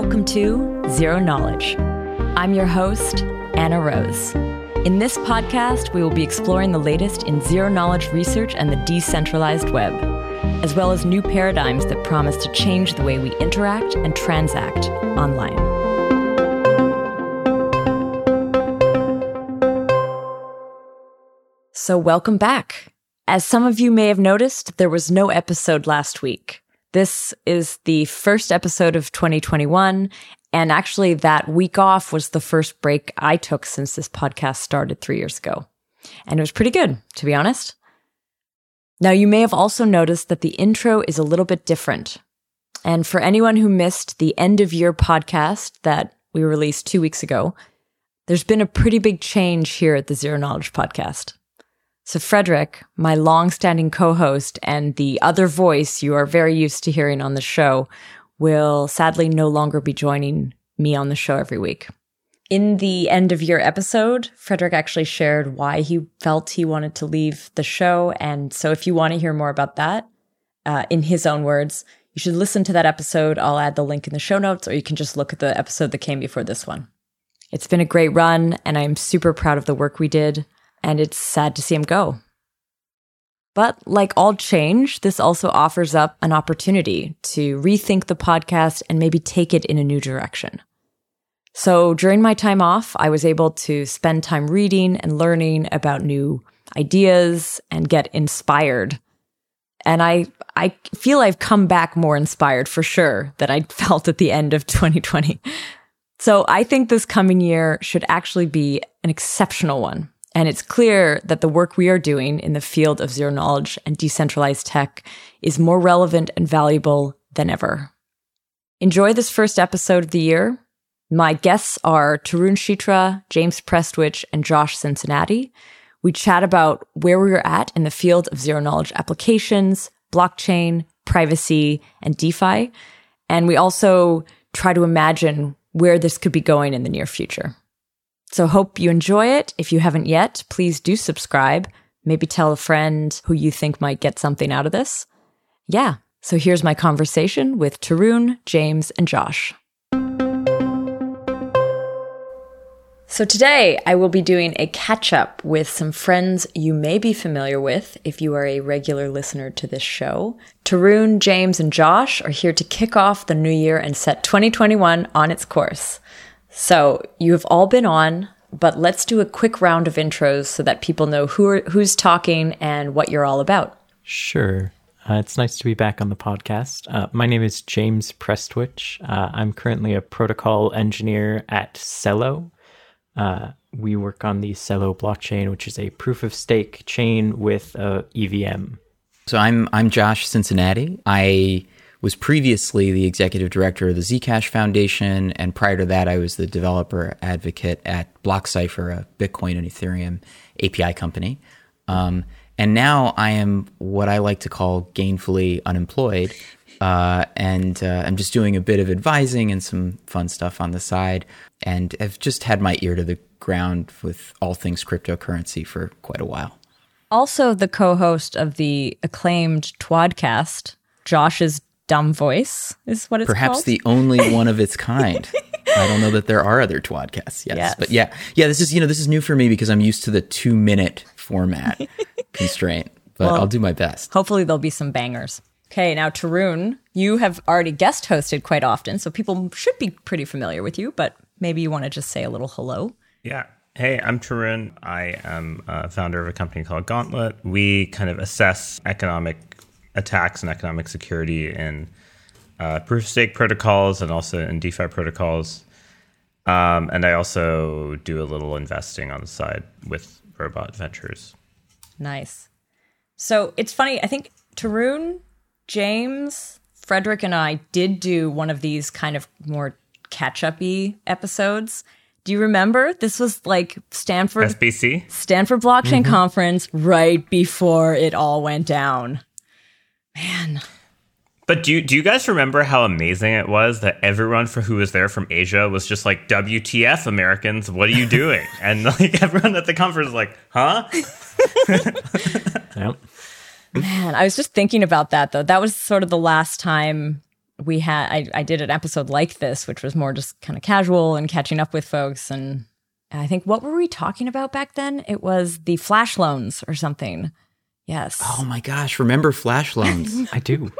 Welcome to Zero Knowledge. I'm your host, Anna Rose. In this podcast, we will be exploring the latest in zero knowledge research and the decentralized web, as well as new paradigms that promise to change the way we interact and transact online. So, welcome back. As some of you may have noticed, there was no episode last week. This is the first episode of 2021. And actually, that week off was the first break I took since this podcast started three years ago. And it was pretty good, to be honest. Now, you may have also noticed that the intro is a little bit different. And for anyone who missed the end of year podcast that we released two weeks ago, there's been a pretty big change here at the Zero Knowledge podcast. So, Frederick, my long-standing co-host and the other voice you are very used to hearing on the show, will sadly no longer be joining me on the show every week. In the end of year episode, Frederick actually shared why he felt he wanted to leave the show. And so, if you want to hear more about that, uh, in his own words, you should listen to that episode. I'll add the link in the show notes, or you can just look at the episode that came before this one. It's been a great run, and I'm super proud of the work we did and it's sad to see him go. But like all change, this also offers up an opportunity to rethink the podcast and maybe take it in a new direction. So during my time off, I was able to spend time reading and learning about new ideas and get inspired. And I, I feel I've come back more inspired for sure than I felt at the end of 2020. So I think this coming year should actually be an exceptional one and it's clear that the work we are doing in the field of zero knowledge and decentralized tech is more relevant and valuable than ever. Enjoy this first episode of the year. My guests are Tarun Chitra, James Prestwich, and Josh Cincinnati. We chat about where we are at in the field of zero knowledge applications, blockchain, privacy, and DeFi. And we also try to imagine where this could be going in the near future. So hope you enjoy it. If you haven't yet, please do subscribe. Maybe tell a friend who you think might get something out of this. Yeah. So here's my conversation with Tarun, James, and Josh. So today I will be doing a catch up with some friends you may be familiar with if you are a regular listener to this show. Tarun, James, and Josh are here to kick off the new year and set 2021 on its course. So you have all been on, but let's do a quick round of intros so that people know who are, who's talking and what you're all about. Sure. Uh, it's nice to be back on the podcast. Uh, my name is James Prestwich. Uh, I'm currently a protocol engineer at Celo. Uh, we work on the Celo blockchain, which is a proof of stake chain with a EVM. So I'm I'm Josh Cincinnati. I was previously the executive director of the Zcash Foundation, and prior to that, I was the developer advocate at BlockCypher, a Bitcoin and Ethereum API company. Um, and now I am what I like to call gainfully unemployed, uh, and uh, I'm just doing a bit of advising and some fun stuff on the side, and have just had my ear to the ground with all things cryptocurrency for quite a while. Also, the co-host of the acclaimed Twadcast, Josh is dumb voice is what it's perhaps called. the only one of its kind. I don't know that there are other Twadcasts. Yes. yes, but yeah, yeah. This is you know this is new for me because I'm used to the two minute format constraint. But well, I'll do my best. Hopefully, there'll be some bangers. Okay, now Tarun, you have already guest hosted quite often, so people should be pretty familiar with you. But maybe you want to just say a little hello. Yeah. Hey, I'm Tarun. I am a founder of a company called Gauntlet. We kind of assess economic attacks and economic security in uh, proof of stake protocols and also in DeFi protocols. Um, and I also do a little investing on the side with Robot Ventures. Nice. So it's funny. I think Tarun, James, Frederick, and I did do one of these kind of more catch up episodes. Do you remember? This was like Stanford SBC Stanford Blockchain mm-hmm. Conference right before it all went down. Man. But do you, do you guys remember how amazing it was that everyone for who was there from Asia was just like WTF Americans, what are you doing? and like everyone at the conference was like, "Huh?" yep. Man, I was just thinking about that though. That was sort of the last time we had I, I did an episode like this, which was more just kind of casual and catching up with folks. And I think what were we talking about back then? It was the flash loans or something. Yes. Oh my gosh! Remember flash loans? I do.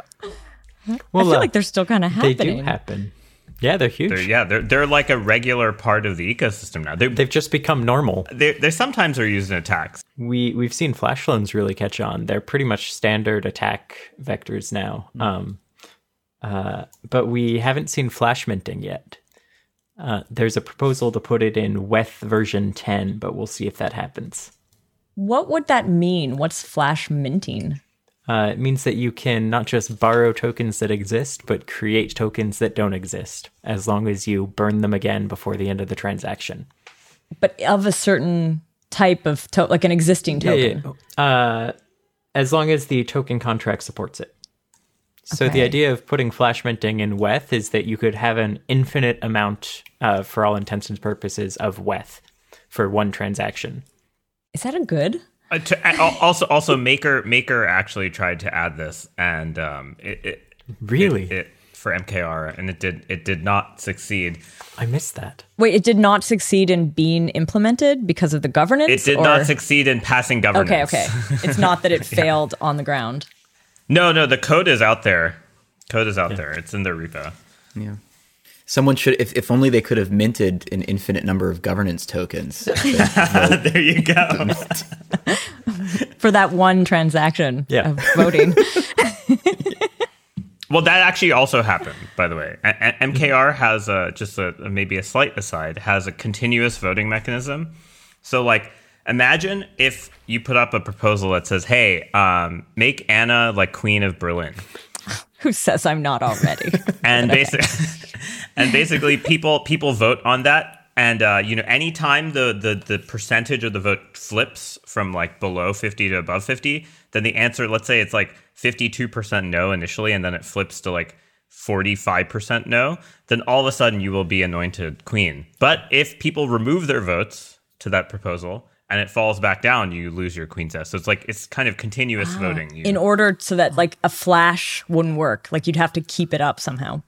Well, I feel uh, like they're still kind of happening. They do happen. Yeah, they're huge. They're, yeah, they're they're like a regular part of the ecosystem now. They, have just become normal. They they sometimes are used in attacks. We we've seen flash loans really catch on. They're pretty much standard attack vectors now. Mm. Um, uh, but we haven't seen flash minting yet. Uh, there's a proposal to put it in WETH version 10, but we'll see if that happens. What would that mean? What's flash minting? Uh, it means that you can not just borrow tokens that exist, but create tokens that don't exist, as long as you burn them again before the end of the transaction. But of a certain type of to- like an existing token. Yeah, yeah. Uh, as long as the token contract supports it. So okay. the idea of putting flash minting in WETH is that you could have an infinite amount, uh, for all intents and purposes, of WETH for one transaction. Is that a good? Uh, to, also, also, Maker Maker actually tried to add this, and um, it, it really it, it, for MKR, and it did it did not succeed. I missed that. Wait, it did not succeed in being implemented because of the governance. It did or? not succeed in passing governance. Okay, okay. It's not that it failed yeah. on the ground. No, no, the code is out there. Code is out yeah. there. It's in the repo. Yeah. Someone should, if, if only they could have minted an infinite number of governance tokens. there you go. For that one transaction yeah. of voting. well, that actually also happened, by the way. A- MKR has a, just a, maybe a slight aside, has a continuous voting mechanism. So, like, imagine if you put up a proposal that says, hey, um, make Anna like Queen of Berlin. Who says I'm not already? and basically, and basically, people people vote on that. And uh, you know, anytime the, the the percentage of the vote flips from like below fifty to above fifty, then the answer, let's say it's like fifty two percent no initially, and then it flips to like 45% no, then all of a sudden you will be anointed queen. But if people remove their votes to that proposal, and it falls back down, you lose your queen's S. So it's like it's kind of continuous wow. voting. You In order so that like a flash wouldn't work, like you'd have to keep it up somehow.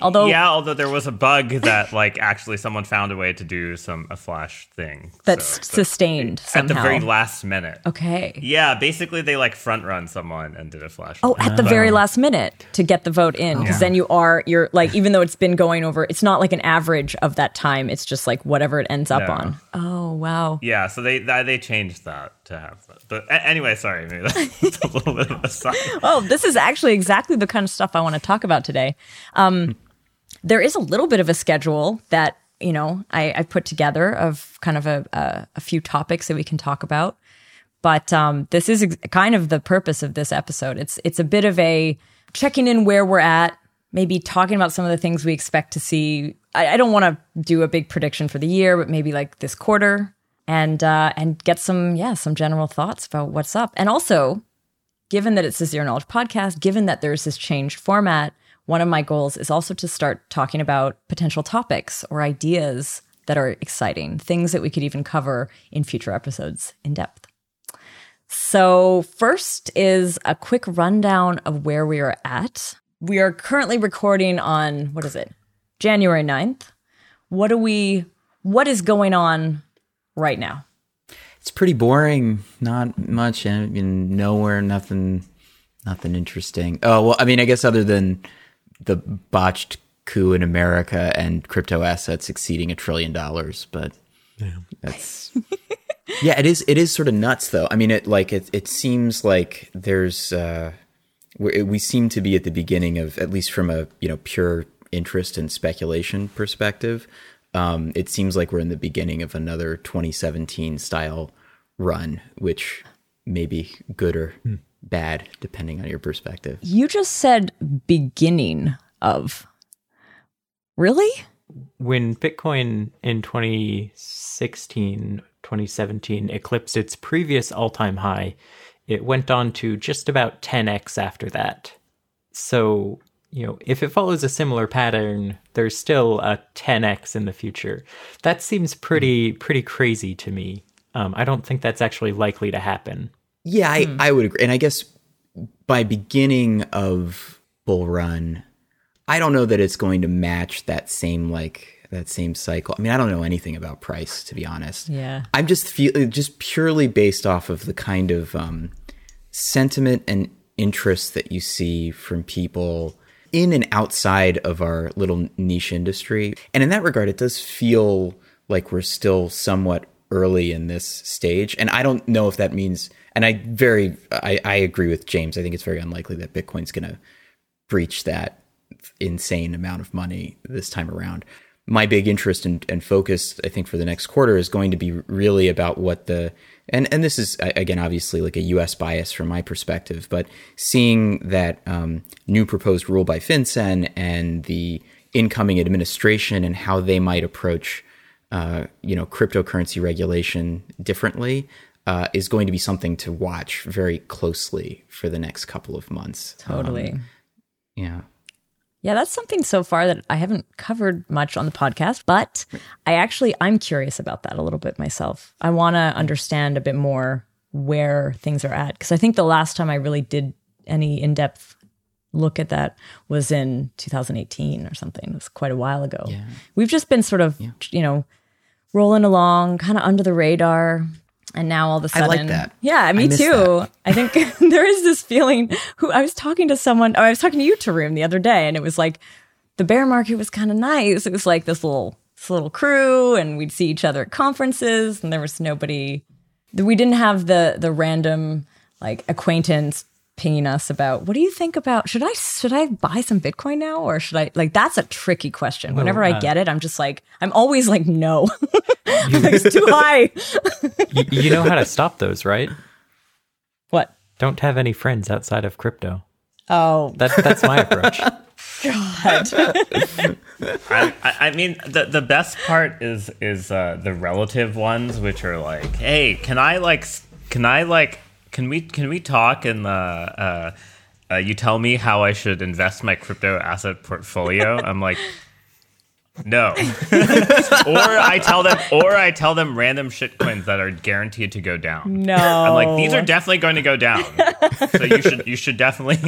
Although yeah, although there was a bug that like actually someone found a way to do some a flash thing that's so, sustained at somehow. the very last minute. Okay. Yeah, basically they like front run someone and did a flash. Oh, at the but, very last minute to get the vote in because yeah. then you are you're like even though it's been going over, it's not like an average of that time. It's just like whatever it ends up on. Oh wow. Yeah, so they they changed that to have that. But anyway, sorry, maybe that's a little bit of a side. oh, this is actually exactly the kind of stuff I want to talk about today. Um, there is a little bit of a schedule that you know I, I put together of kind of a, a, a, few topics that we can talk about. But um, this is ex- kind of the purpose of this episode. It's it's a bit of a checking in where we're at, maybe talking about some of the things we expect to see. I, I don't want to do a big prediction for the year, but maybe like this quarter, and uh, and get some yeah some general thoughts about what's up, and also given that it's a zero knowledge podcast, given that there's this changed format one of my goals is also to start talking about potential topics or ideas that are exciting, things that we could even cover in future episodes in depth. So, first is a quick rundown of where we are at. We are currently recording on what is it? January 9th. What do we what is going on right now? It's pretty boring. Not much and nowhere nothing nothing interesting. Oh, well, I mean, I guess other than the botched coup in America and crypto assets exceeding a trillion dollars. But yeah. that's yeah, it is. It is sort of nuts, though. I mean, it like it. It seems like there's uh, we, we seem to be at the beginning of at least from a you know pure interest and speculation perspective. Um, it seems like we're in the beginning of another 2017 style run, which may be good or hmm bad, depending on your perspective. You just said beginning of. Really? When Bitcoin in 2016, 2017 eclipsed its previous all time high, it went on to just about 10x after that. So, you know, if it follows a similar pattern, there's still a 10x in the future. That seems pretty pretty crazy to me. Um, I don't think that's actually likely to happen. Yeah, I, hmm. I would agree. And I guess by beginning of Bull Run, I don't know that it's going to match that same like that same cycle. I mean, I don't know anything about price to be honest. Yeah. I'm just feel just purely based off of the kind of um, sentiment and interest that you see from people in and outside of our little niche industry. And in that regard, it does feel like we're still somewhat early in this stage. And I don't know if that means, and I very, I, I agree with James. I think it's very unlikely that Bitcoin's going to breach that insane amount of money this time around. My big interest and, and focus, I think, for the next quarter is going to be really about what the and and this is again obviously like a U.S. bias from my perspective, but seeing that um, new proposed rule by FinCEN and the incoming administration and how they might approach uh, you know cryptocurrency regulation differently uh, is going to be something to watch very closely for the next couple of months. Totally. Um, yeah. Yeah, that's something so far that I haven't covered much on the podcast, but I actually I'm curious about that a little bit myself. I want to understand a bit more where things are at because I think the last time I really did any in-depth look at that was in 2018 or something. It was quite a while ago. Yeah. We've just been sort of, you know, rolling along kind of under the radar, and now all of a sudden, I like that. yeah, me I too. I think there is this feeling. Who I was talking to someone, oh, I was talking to you, Tarun, the other day, and it was like the bear market was kind of nice. It was like this little this little crew, and we'd see each other at conferences, and there was nobody. We didn't have the the random like acquaintance pinging us about what do you think about should I should I buy some Bitcoin now or should I like that's a tricky question. Whenever I uh, get it, I'm just like I'm always like no, like, it's too high. you, you know how to stop those, right? what? Don't have any friends outside of crypto. Oh, That, that's my approach. God. I I mean, the the best part is is uh, the relative ones, which are like, hey, can I like, can I like, can we can we talk and uh, uh, uh, you tell me how I should invest my crypto asset portfolio? I'm like. No, or I tell them, or I tell them random shitcoins that are guaranteed to go down. no. I'm like, these are definitely going to go down, so you should you should definitely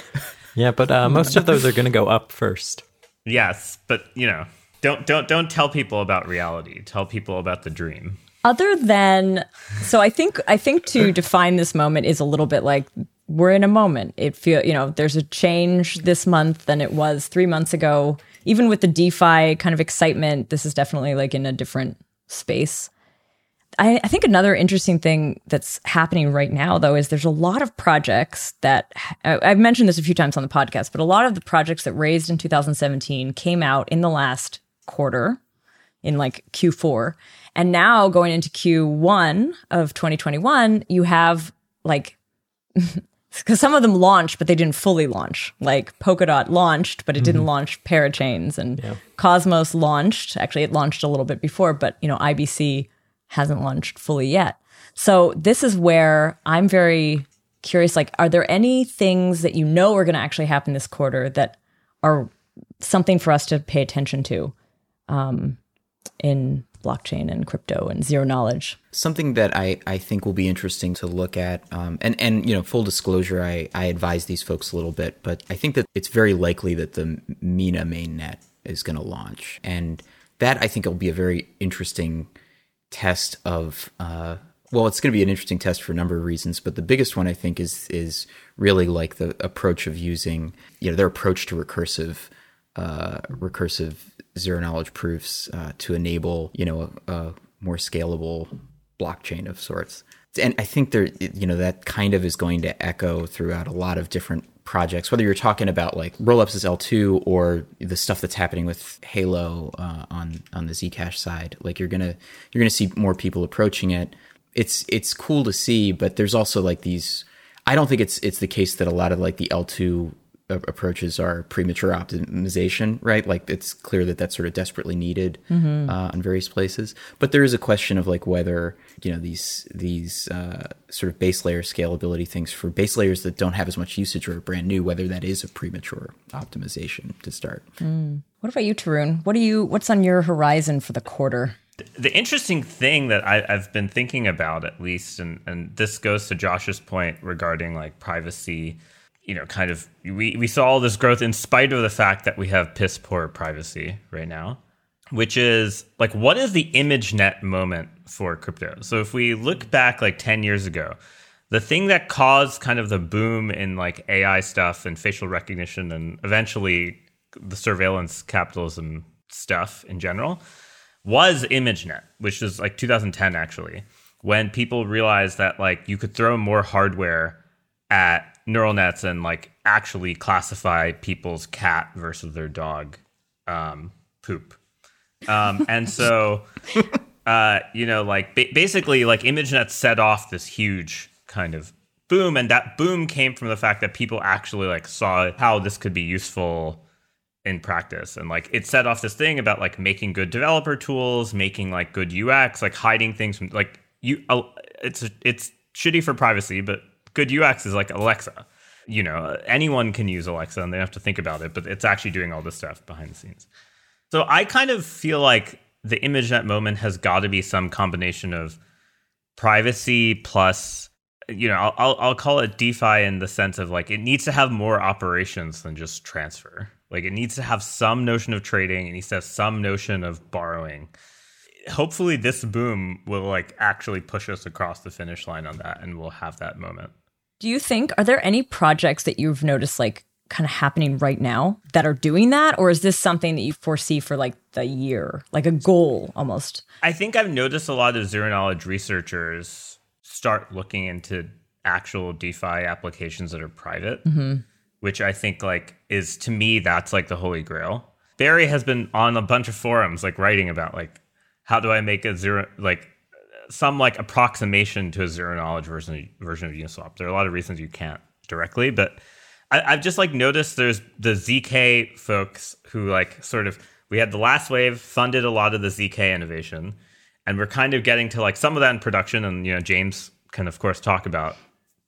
Yeah, but uh, most of those are going to go up first. Yes, but you know, don't don't don't tell people about reality. Tell people about the dream. Other than so i think i think to define this moment is a little bit like we're in a moment. It feel you know there's a change this month than it was three months ago. Even with the defi kind of excitement this is definitely like in a different space. I, I think another interesting thing that's happening right now, though, is there's a lot of projects that I- I've mentioned this a few times on the podcast, but a lot of the projects that raised in 2017 came out in the last quarter, in like Q4. And now going into Q1 of 2021, you have like, because some of them launched, but they didn't fully launch. Like Polkadot launched, but it didn't launch Parachains, and Cosmos launched. Actually, it launched a little bit before, but you know, IBC hasn't launched fully yet. So this is where I'm very curious. Like, are there any things that you know are going to actually happen this quarter that are something for us to pay attention to um, in blockchain and crypto and zero knowledge? Something that I, I think will be interesting to look at, um, and and you know, full disclosure, I, I advise these folks a little bit, but I think that it's very likely that the Mina mainnet is going to launch, and that I think will be a very interesting test of. Uh, well, it's going to be an interesting test for a number of reasons, but the biggest one I think is is really like the approach of using, you know, their approach to recursive uh, recursive zero knowledge proofs uh, to enable you know a, a more scalable blockchain of sorts. And I think there, you know, that kind of is going to echo throughout a lot of different projects. Whether you're talking about like rollups as L2 or the stuff that's happening with Halo uh, on on the Zcash side, like you're gonna you're gonna see more people approaching it. It's it's cool to see, but there's also like these. I don't think it's it's the case that a lot of like the L2 a- approaches are premature optimization, right? Like it's clear that that's sort of desperately needed uh, in various places. But there is a question of like whether you know these these uh, sort of base layer scalability things for base layers that don't have as much usage or are brand new, whether that is a premature optimization to start. What about you, Tarun? What do you? What's on your horizon for the quarter? The interesting thing that I, I've been thinking about, at least, and, and this goes to Josh's point regarding like privacy. You know, kind of we, we saw all this growth in spite of the fact that we have piss poor privacy right now, which is like, what is the ImageNet moment for crypto? So if we look back like 10 years ago, the thing that caused kind of the boom in like AI stuff and facial recognition and eventually the surveillance capitalism stuff in general was ImageNet, which is like 2010 actually, when people realized that like you could throw more hardware at neural nets and like actually classify people's cat versus their dog um, poop. Um, and so, uh, you know, like ba- basically, like ImageNet set off this huge kind of boom, and that boom came from the fact that people actually like saw how this could be useful in practice, and like it set off this thing about like making good developer tools, making like good UX, like hiding things from like you. Uh, it's it's shitty for privacy, but good UX is like Alexa. You know, anyone can use Alexa and they have to think about it, but it's actually doing all this stuff behind the scenes. So I kind of feel like the ImageNet moment has got to be some combination of privacy plus, you know, I'll, I'll, I'll call it DeFi in the sense of like it needs to have more operations than just transfer. Like it needs to have some notion of trading. It needs to have some notion of borrowing. Hopefully, this boom will like actually push us across the finish line on that, and we'll have that moment. Do you think are there any projects that you've noticed like kind of happening right now that are doing that or is this something that you foresee for like the year, like a goal almost? I think I've noticed a lot of zero knowledge researchers start looking into actual DeFi applications that are private, mm-hmm. which I think like is to me that's like the holy grail. Barry has been on a bunch of forums like writing about like how do I make a zero like some like approximation to a zero knowledge version of, version of Uniswap. There are a lot of reasons you can't directly, but I, I've just like noticed there's the zk folks who like sort of we had the last wave funded a lot of the zk innovation, and we're kind of getting to like some of that in production, and you know James can of course talk about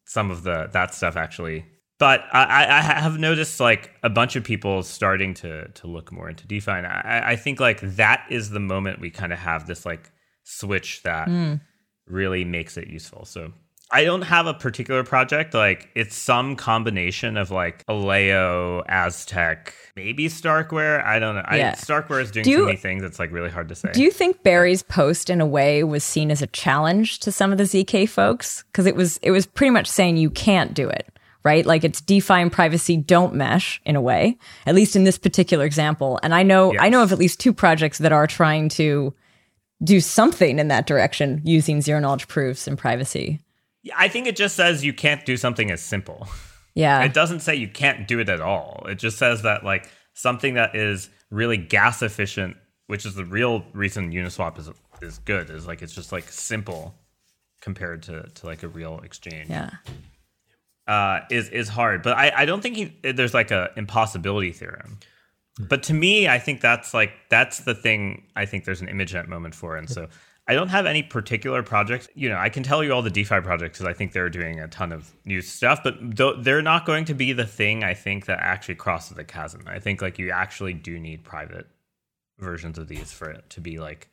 some of the that stuff actually. But I, I have noticed like a bunch of people starting to to look more into DeFi. And I, I think like that is the moment we kind of have this like switch that mm. really makes it useful. So I don't have a particular project. Like it's some combination of like Aleo, Aztec, maybe Starkware. I don't know. Yeah. I, Starkware is doing do you, many things. It's like really hard to say. Do you think Barry's post in a way was seen as a challenge to some of the ZK folks? Because it was it was pretty much saying you can't do it. Right? Like it's DeFi and privacy don't mesh in a way, at least in this particular example. And I know yes. I know of at least two projects that are trying to do something in that direction using zero knowledge proofs and privacy. Yeah, I think it just says you can't do something as simple. Yeah. It doesn't say you can't do it at all. It just says that like something that is really gas efficient, which is the real reason Uniswap is is good, is like it's just like simple compared to to like a real exchange. Yeah. Uh, is is hard, but I, I don't think he, there's like a impossibility theorem. But to me, I think that's like that's the thing. I think there's an image ImageNet moment for, and so I don't have any particular projects. You know, I can tell you all the DeFi projects because I think they're doing a ton of new stuff, but they're not going to be the thing I think that actually crosses the chasm. I think like you actually do need private versions of these for it to be like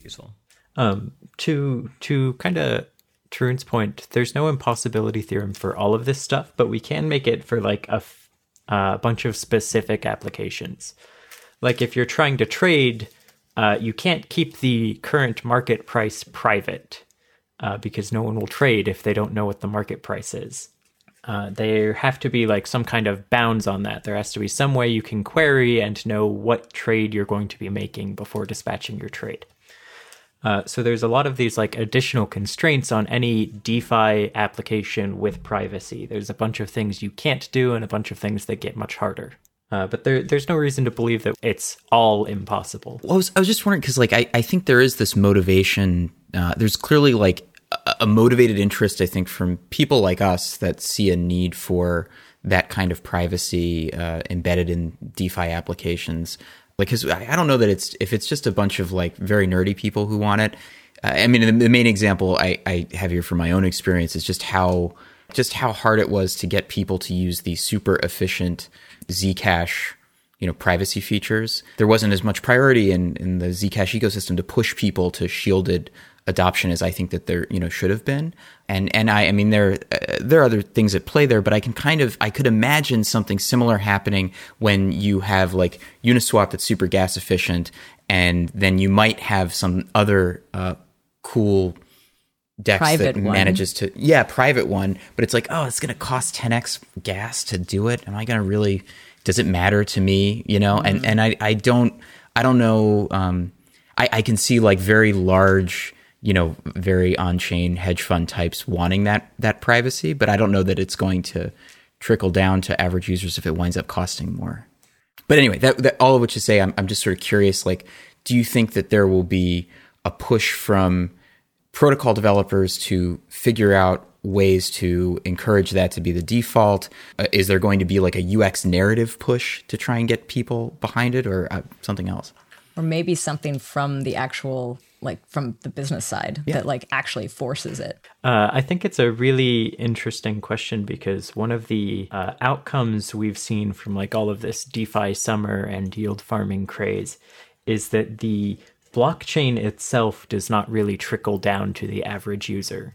useful. Um, to to kind of Tarun's point, there's no impossibility theorem for all of this stuff, but we can make it for like a a bunch of specific applications. Like if you're trying to trade, uh, you can't keep the current market price private uh, because no one will trade if they don't know what the market price is. Uh, there have to be like some kind of bounds on that. There has to be some way you can query and know what trade you're going to be making before dispatching your trade. Uh, so there's a lot of these like additional constraints on any DeFi application with privacy. There's a bunch of things you can't do and a bunch of things that get much harder. Uh, but there, there's no reason to believe that it's all impossible. Well, I, was, I was just wondering because, like, I, I think there is this motivation. Uh, there's clearly like a, a motivated interest, I think, from people like us that see a need for that kind of privacy uh, embedded in DeFi applications like because I, don't know that it's if it's just a bunch of like very nerdy people who want it. Uh, i mean the, the main example I, I have here from my own experience is just how just how hard it was to get people to use the super efficient zcash you know privacy features. There wasn't as much priority in, in the zcash ecosystem to push people to shielded adoption as I think that there you know should have been. And and I I mean there uh, there are other things at play there, but I can kind of I could imagine something similar happening when you have like Uniswap that's super gas efficient, and then you might have some other uh, cool dex Private that one. manages to yeah private one but it's like oh it's going to cost 10x gas to do it am i going to really does it matter to me you know and and i i don't i don't know um i i can see like very large you know very on-chain hedge fund types wanting that that privacy but i don't know that it's going to trickle down to average users if it winds up costing more but anyway, that, that all of which to say, I'm, I'm just sort of curious. Like, do you think that there will be a push from protocol developers to figure out ways to encourage that to be the default? Uh, is there going to be like a UX narrative push to try and get people behind it, or uh, something else? or maybe something from the actual like from the business side that like actually forces it. Uh, I think it's a really interesting question because one of the uh, outcomes we've seen from like all of this DeFi summer and yield farming craze is that the blockchain itself does not really trickle down to the average user.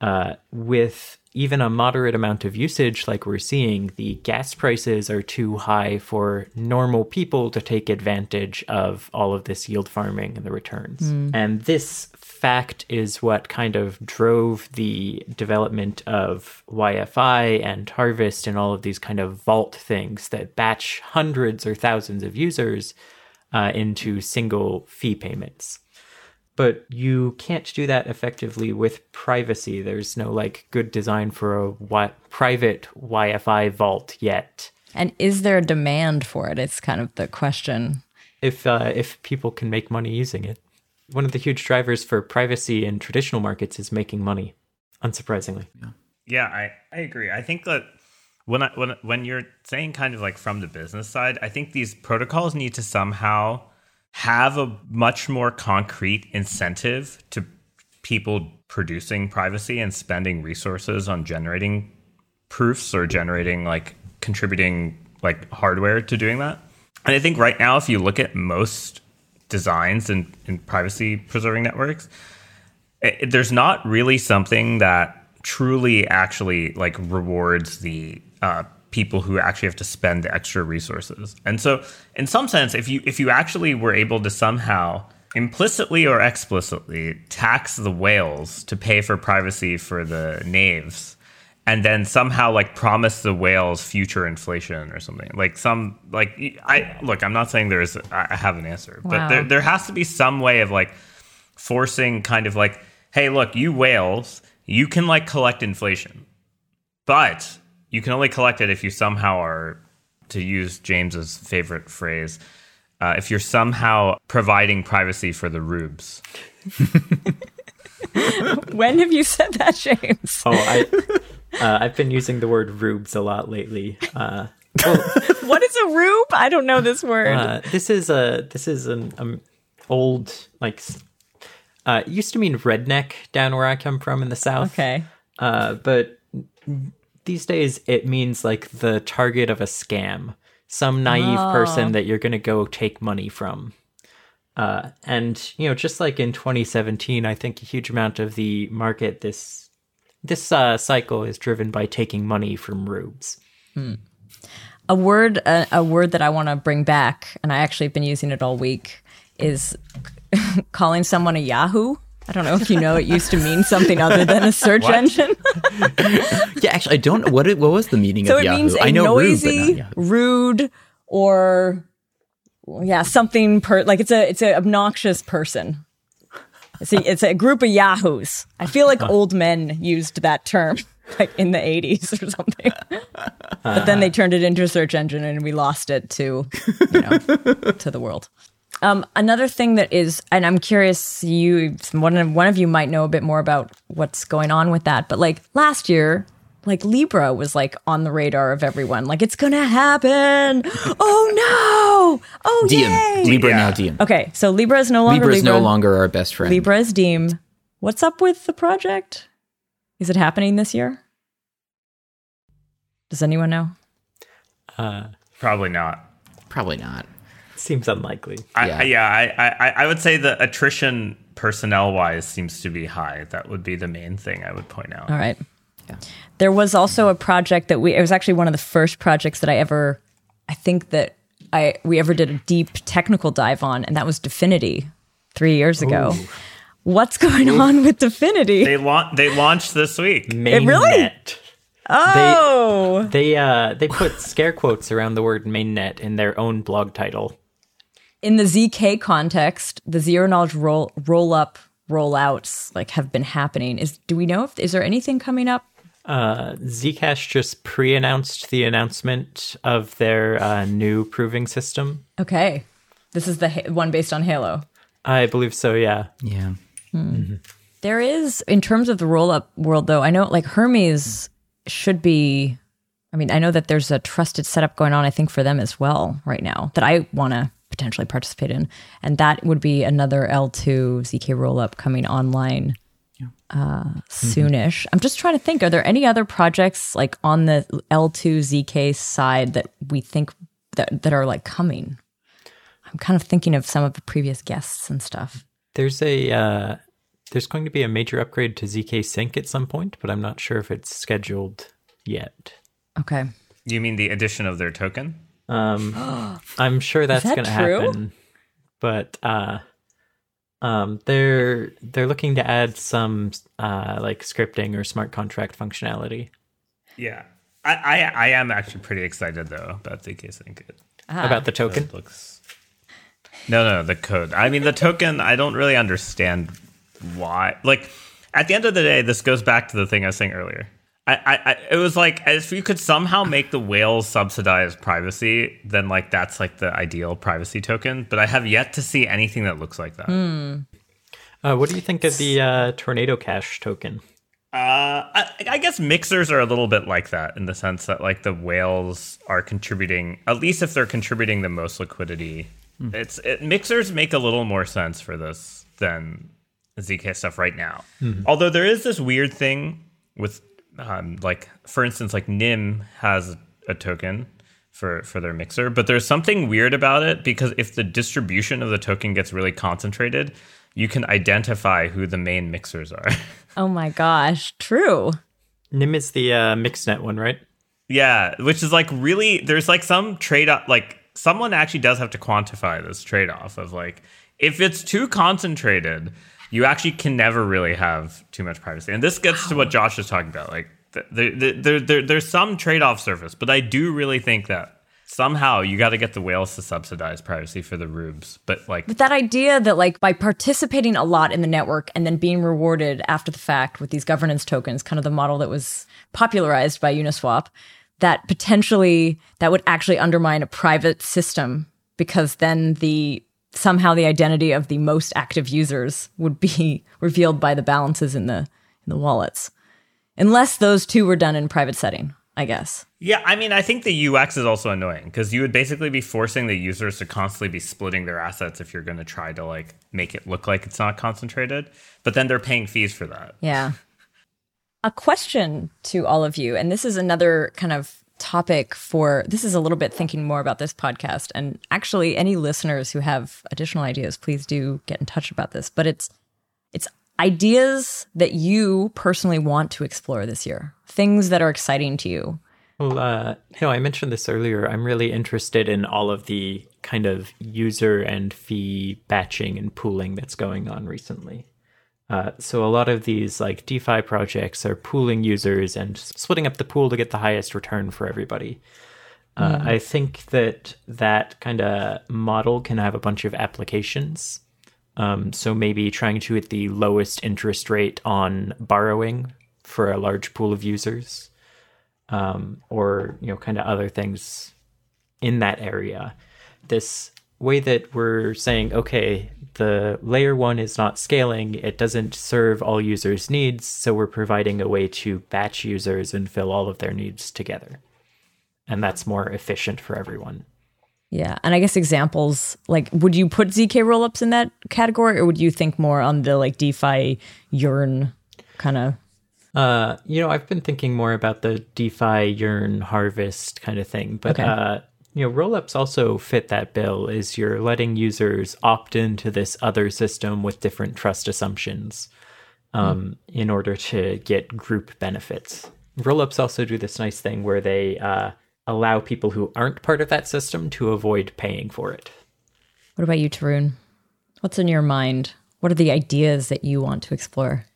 Uh, with even a moderate amount of usage like we're seeing, the gas prices are too high for normal people to take advantage of all of this yield farming and the returns. And this fact is what kind of drove the development of YFI and Harvest and all of these kind of vault things that batch hundreds or thousands of users uh, into single fee payments but you can't do that effectively with privacy. There's no like good design for a wi- private YFI vault yet. And is there a demand for it? It's kind of the question. If uh, if people can make money using it, one of the huge drivers for privacy in traditional markets is making money. Unsurprisingly, Yeah, I, I agree. I think that when I, when when you're saying kind of like from the business side, I think these protocols need to somehow have a much more concrete incentive to people producing privacy and spending resources on generating proofs or generating like contributing like hardware to doing that. And I think right now, if you look at most designs in, in privacy preserving networks, it, there's not really something that truly actually like rewards the uh, people who actually have to spend the extra resources. And so, in some sense, if you if you actually were able to somehow implicitly or explicitly tax the whales to pay for privacy for the knaves and then somehow like promise the whales future inflation or something like some like i look i'm not saying there's i have an answer but there, there has to be some way of like forcing kind of like hey look you whales you can like collect inflation but you can only collect it if you somehow are to use james's favorite phrase uh, if you're somehow providing privacy for the rubes When have you said that, James? oh, I uh, I've been using the word rubes a lot lately. Uh, what is a rube? I don't know this word. Uh, this is a this is an um, old like uh, it used to mean redneck down where I come from in the south. okay. Uh, but these days it means like the target of a scam, some naive person that you're going to go take money from. Uh, and you know, just like in 2017, I think a huge amount of the market this this uh, cycle is driven by taking money from rubes. a word a, a word that I want to bring back, and I actually have been using it all week, is calling someone a Yahoo. I don't know if you know it used to mean something other than a search engine. Yeah, actually, I don't. What it, what was the meaning so of it Yahoo? means a I know rude, noisy, Yahoo. rude, or yeah, something per like it's a it's an obnoxious person. It's a, it's a group of yahoos. I feel like uh-huh. old men used that term like in the 80s or something. but then they turned it into a search engine and we lost it to you know to the world. Um, another thing that is, and I'm curious, you one of one of you might know a bit more about what's going on with that. But like last year, like Libra was like on the radar of everyone. Like it's gonna happen. oh no! Oh Diem. yay! Libra Yeah. now Diem. Okay, so Libra is no longer Libra is no longer our best friend. Libra is Diem. What's up with the project? Is it happening this year? Does anyone know? Uh, probably not Probably not. Seems unlikely. I, Yeah. I, yeah, I, I, I would say the attrition personnel wise seems to be high. That would be the main thing I would point out. All right. There was also a project that we it was actually one of the first projects that I ever I think that I we ever did a deep technical dive on and that was DFINITY 3 years ago. What's going on with DFINITY? They launch they launched this week. Mainnet. really? oh. They uh they put scare quotes around the word mainnet in their own blog title. In the ZK context, the zero knowledge roll roll up rollouts like have been happening. Is do we know if is there anything coming up? Uh, Zcash just pre-announced the announcement of their uh, new proving system. Okay, this is the ha- one based on Halo. I believe so. Yeah. Yeah. There is in terms of the roll up world though. I know like Hermez should be. I mean, I know that there's a trusted setup going on. I think for them as well right now that I want to potentially participate in, and that would be another L2 ZK rollup coming online uh, soonish. I'm just trying to think. Are there any other projects like on the L2 ZK side that we think that that are like coming? I'm kind of thinking of some of the previous guests and stuff. There's a uh, there's going to be a major upgrade to zk sync at some point, but I'm not sure if it's scheduled yet. Okay. You mean the addition of their token? Um, I'm sure that's that going to happen, but uh, um, they're they're looking to add some uh, like scripting or smart contract functionality. Yeah. I, I, I am actually pretty excited though about ZK Sync. It About the token, it looks No, no, the code. I mean the token, I don't really understand why. Like at the end of the day, this goes back to the thing I was saying earlier. I, I, I it was like if you could somehow make the whales subsidize privacy, then like that's like the ideal privacy token. But I have yet to see anything that looks like that. uh, what do you think of the uh, Tornado Cash token? Uh, I, I guess mixers are a little bit like that in the sense that like the whales are contributing, at least if they're contributing the most liquidity. It's it, mixers make a little more sense for this than zk stuff right now. Although there is this weird thing with, um, like for instance, like Nym has a token for for their mixer, but there's something weird about it because if the distribution of the token gets really concentrated, you can identify who the main mixers are. Oh my gosh, true. Nym is the uh, MixNet one, right? Yeah, which is like really there's like some trade off like someone actually does have to quantify this trade off of like if it's too concentrated, you actually can never really have too much privacy. And this gets to what Josh is talking about. Like there, there, there, there there's some trade off surface, but I do really think that somehow you got to get the whales to subsidize privacy for the rubes. But like But that idea that like by participating a lot in the network and then being rewarded after the fact with these governance tokens, kind of the model that was popularized by Uniswap, that potentially that would actually undermine a private system because then the somehow the identity of the most active users would be revealed by the balances in the in the wallets. Unless those two were done in private setting, I guess. Yeah, I mean, I think the UX is also annoying because you would basically be forcing the users to constantly be splitting their assets if you're going to try to like make it look like it's not concentrated. But then they're paying fees for that. Yeah. A question to all of you, and this is another kind of topic for this is a little bit thinking more about this podcast. And actually, any listeners who have additional ideas, please do get in touch about this. But it's it's ideas that you personally want to explore this year, things that are exciting to you. Well, uh, you know, I mentioned this earlier. I'm really interested in all of the kind of user and fee batching and pooling that's going on recently. Uh, so a lot of these like DeFi projects are pooling users and splitting up the pool to get the highest return for everybody. Uh, I think that that kind of model can have a bunch of applications. Um, so maybe trying to hit the lowest interest rate on borrowing for a large pool of users um, or you know kind of other things in that area this way that we're saying okay the layer one is not scaling it doesn't serve all users needs so we're providing a way to batch users and fill all of their needs together and that's more efficient for everyone Yeah. And I guess examples like would you put ZK rollups in that category or would you think more on the like DeFi yearn kind of Uh, you know, I've been thinking more about the DeFi yearn harvest kind of thing, but Okay. uh, you know, rollups also fit that bill is you're letting users opt into this other system with different trust assumptions um, mm. in order to get group benefits. Rollups also do this nice thing where they uh, allow people who aren't part of that system to avoid paying for it. What about you, Tarun? What's in your mind? What are the ideas that you want to explore?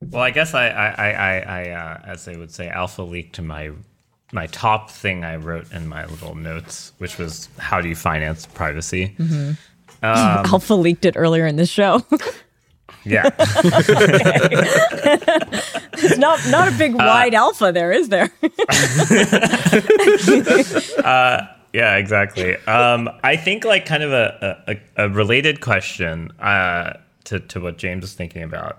Well, I guess I, I, I, I uh, as they would say, alpha leaked to my my top thing I wrote in my little notes, which was how do you finance privacy? Mm-hmm. Um, alpha leaked it earlier in the show. yeah, it's not not a big uh, wide alpha there, is there? uh, yeah, exactly. Um, I think like kind of a, a, a related question uh, to to what James is thinking about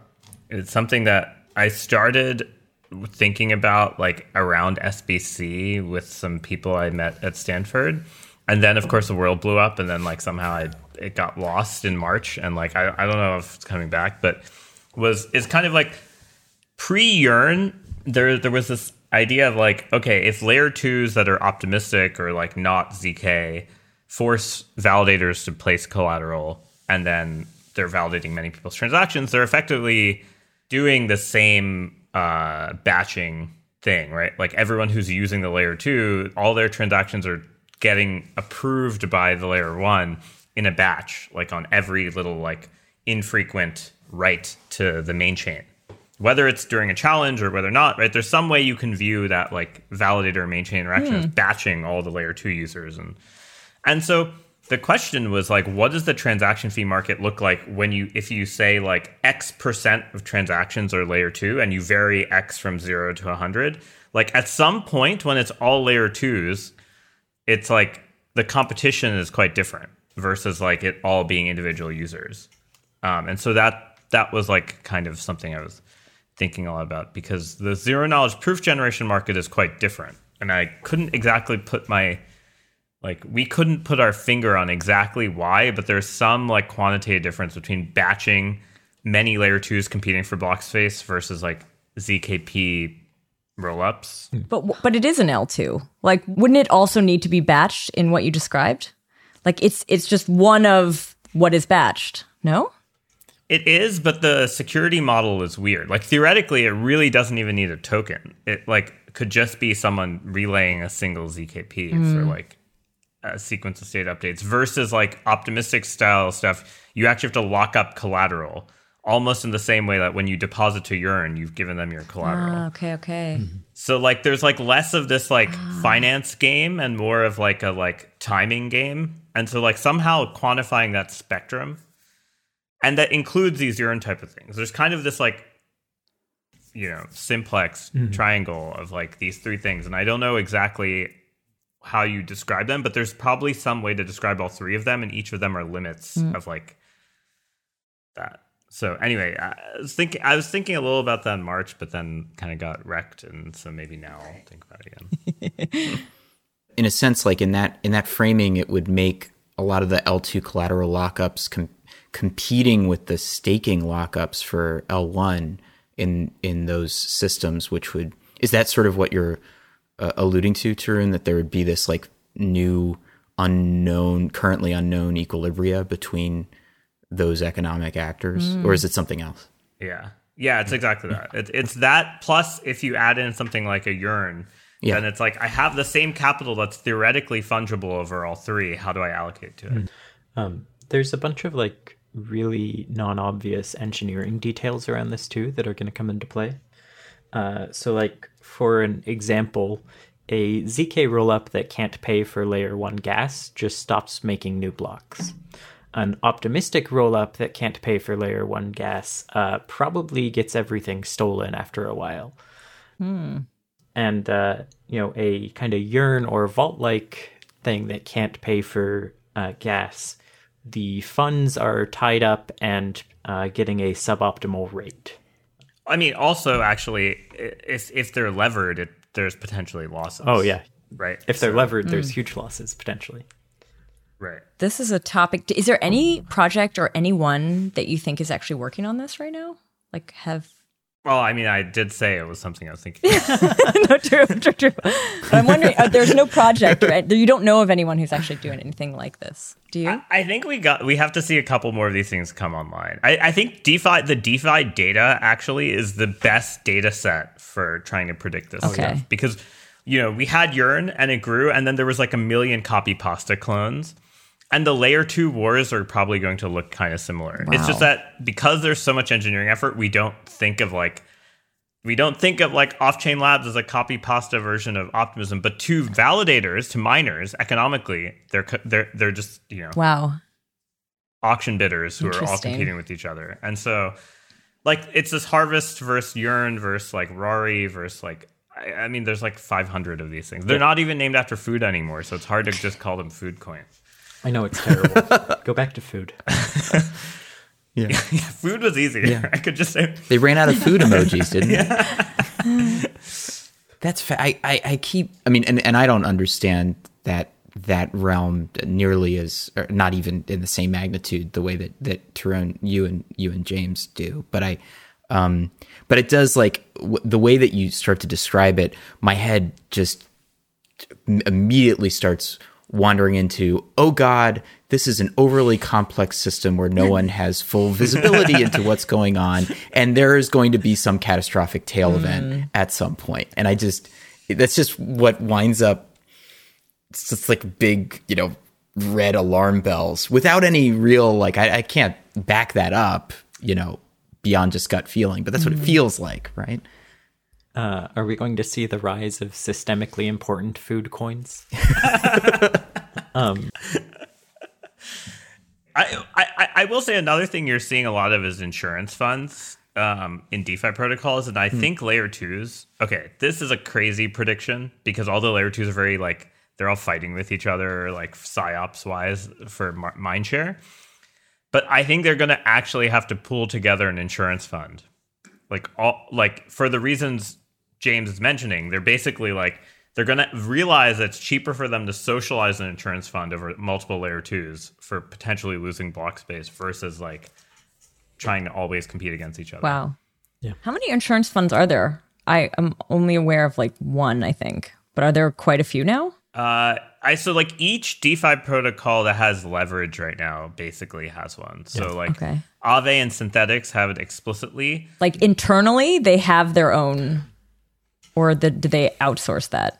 it's something that I started thinking about like around SBC with some people I met at Stanford. And then of course the world blew up and then like somehow I it got lost in March and like I, I don't know if it's coming back, but was it's kind of like pre yearn there there was this idea of like, okay, if layer twos that are optimistic or like not ZK force validators to place collateral and then they're validating many people's transactions, they're effectively doing the same uh, batching thing, right? Like everyone who's using the layer two, all their transactions are getting approved by the layer one in a batch, like on every little like infrequent write to the main chain. Whether it's during a challenge or whether or not, right? There's some way you can view that like validator main chain interaction mm. as batching all the layer two users and and so the question was like what does the transaction fee market look like when you if you say like x percent of transactions are layer 2 and you vary x from 0 to 100 like at some point when it's all layer 2s it's like the competition is quite different versus like it all being individual users. Um, and so that that was like kind of something i was thinking a lot about because the zero knowledge proof generation market is quite different. And i couldn't exactly put my like we couldn't put our finger on exactly why, but there's some like quantitative difference between batching many layer twos competing for block space versus like ZKP rollups. But but it is an L2. Like wouldn't it also need to be batched in what you described? Like it's it's just one of what is batched. No? It is, but the security model is weird. Like theoretically it really doesn't even need a token. It like could just be someone relaying a single ZKP mm. for like uh, sequence of state updates versus like optimistic style stuff. You actually have to lock up collateral almost in the same way that when you deposit to Yearn, you've given them your collateral. Ah, okay, okay. Mm-hmm. So like there's like less of this like ah. finance game and more of like a like timing game. And so like somehow quantifying that spectrum and that includes these Yearn type of things. There's kind of this like you know, simplex mm-hmm. triangle of like these three things. And I don't know exactly how you describe them, but there's probably some way to describe all three of them, and each of them are limits mm. of like that. So anyway, I was thinking I was thinking a little about that in March, but then kind of got wrecked, and so maybe now I'll think about it again. in a sense, like in that in that framing, it would make a lot of the L two collateral lockups com- competing with the staking lockups for L one in in those systems, which would is that sort of what you're uh, alluding to, Tarun, that there would be this like new unknown, currently unknown equilibria between those economic actors, mm. or is it something else? Yeah, yeah, it's exactly that. It, it's that plus if you add in something like a Yearn, yeah. then it's like I have the same capital that's theoretically fungible over all three. How do I allocate to it? Mm. Um, there's a bunch of like really non-obvious engineering details around this too that are going to come into play. Uh, so like for an example, a ZK rollup that can't pay for layer 1 gas just stops making new blocks. An optimistic rollup that can't pay for layer 1 gas uh, probably gets everything stolen after a while. Hmm. And, uh, you know, a kind of yearn or vault like thing that can't pay for uh, gas, the funds are tied up and uh, getting a suboptimal rate. I mean, also actually, if if they're levered, it, there's potentially losses. Oh yeah, right. If they're so, levered, there's mm. huge losses potentially. Right. This is a topic. Is there any project or anyone that you think is actually working on this right now? Like, have Well, I mean, I did say it was something I was thinking. no, true, true, true. But I'm wondering, uh, there's no project, right? You don't know of anyone who's actually doing anything like this, do you? I, I think we got we have to see a couple more of these things come online. I, I think DeFi the DeFi data actually is the best data set for trying to predict this Okay. stuff because you know we had Yearn and it grew and then there was like a million copy pasta clones. And the layer two wars are probably going to look kind of similar. It's just that because there's so much engineering effort, we don't think of like we don't think of like Offchain Labs as a copy pasta version of optimism, but to validators, to miners, economically, they're they're they're just you know wow. auction bidders who are all competing with each other. And so, like, it's this Harvest versus Yearn versus like Rory versus like. I I mean, there's like 500 of these things. They're not even named after food anymore, so it's hard to just call them food coins. I know it's terrible. Go back to food. Yeah. Yeah, food was easier. I could just say, They ran out of food emojis, didn't they? That's fa- I, I I keep I mean and and I don't understand that that realm nearly as or not even in the same magnitude the way that that Tarun you and you and James do but I um but it does like w- the way that you start to describe it my head just immediately starts wandering into oh god this is an overly complex system where no one has full visibility into what's going on and there is going to be some catastrophic tail mm. event at some point. and i just that's just what winds up it's just like big you know red alarm bells without any real like i, I can't back that up you know beyond just gut feeling but that's what it mm. feels like right Uh, are we going to see the rise of systemically important food coins? I, I, I will say another thing you're seeing a lot of is insurance funds um, in DeFi protocols, and I think layer twos. Okay, this is a crazy prediction because all the layer twos are very like they're all fighting with each other, like psyops wise for mar- mind share. But I think they're going to actually have to pull together an insurance fund, like all like for the reasons James is mentioning. They're basically like they're going to realize that it's cheaper for them to socialize an insurance fund over multiple layer twos for potentially losing block space versus like trying to always compete against each other. Wow. Yeah. How many insurance funds are there? I am only aware of like one, I think, but are there quite a few now? Uh, I so like each DeFi protocol that has leverage right now basically has one. So like Okay. Aave and Synthetix have it explicitly. Like internally, they have their own, or the, do they outsource that?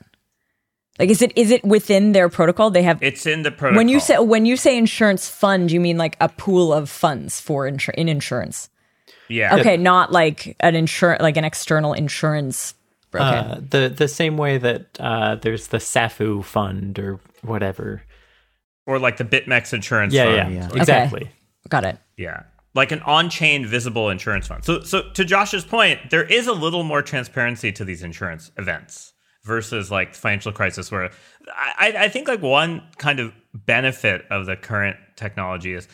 Like, is it is it within their protocol? They have It's in the protocol. when you say when you say insurance fund, you mean like a pool of funds for insur- in insurance. yeah, Okay, not like an insurance like an external insurance. Okay, Uh, the the same way that uh, there's the Safu fund or whatever. or like the BitMEX insurance Yeah, fund. yeah, Yeah. exactly. got it. Yeah. Like an on-chain visible insurance fund. So so to Josh's point, there is a little more transparency to these insurance events versus like financial crisis where I, I think like one kind of benefit of the current technology is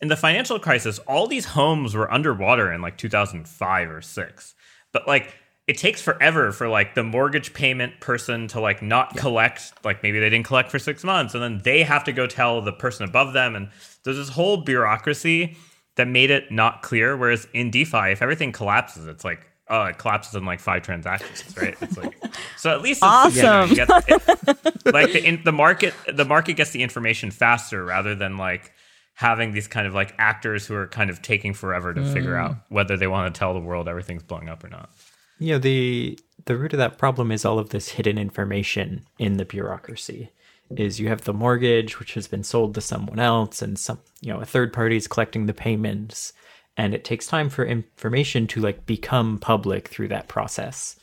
in the financial crisis, all these homes were underwater in like 2005 or six. But like it takes forever for like the mortgage payment person to like not collect like maybe they didn't collect for six months and then they have to go tell the person above them and there's this whole bureaucracy that made it not clear whereas in defi if everything collapses it's like oh it collapses in like five transactions right? It's like so at least it's, you know, you it- like the in, the market the market gets the information faster rather than like having these kind of like actors who are kind of taking forever to figure mm. out whether they want to tell the world everything's blowing up or not. Yeah, the the root of that problem is all of this hidden information in the bureaucracy. Is you have the mortgage which has been sold to someone else and some you know, a third party is collecting the payments and it takes time for information to like become public through that process.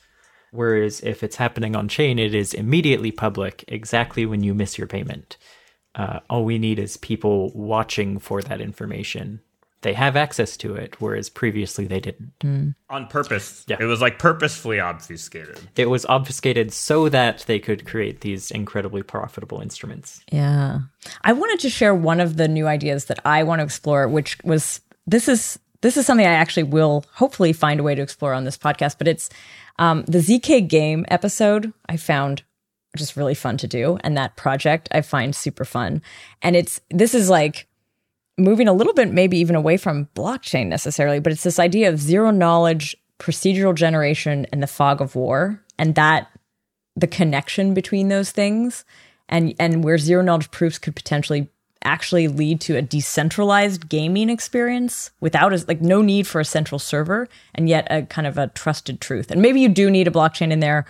Whereas if it's happening on chain, it is immediately public exactly when you miss your payment. Uh, all we need is people watching for that information. They have access to it, whereas previously they didn't. on purpose Yeah. it was like purposefully obfuscated it was obfuscated so that they could create these incredibly profitable instruments. Yeah. I wanted to share one of the new ideas that I want to explore, which was this is this is something I actually will hopefully find a way to explore on this podcast, but it's um, the ZK game episode I found just really fun to do. And that project I find super fun. And it's this is like moving a little bit maybe even away from blockchain necessarily, but it's this idea of zero knowledge procedural generation and the fog of war and that the connection between those things and and where zero knowledge proofs could potentially actually lead to a decentralized gaming experience without a, like no need for a central server and yet a kind of a trusted truth. And maybe you do need a blockchain in there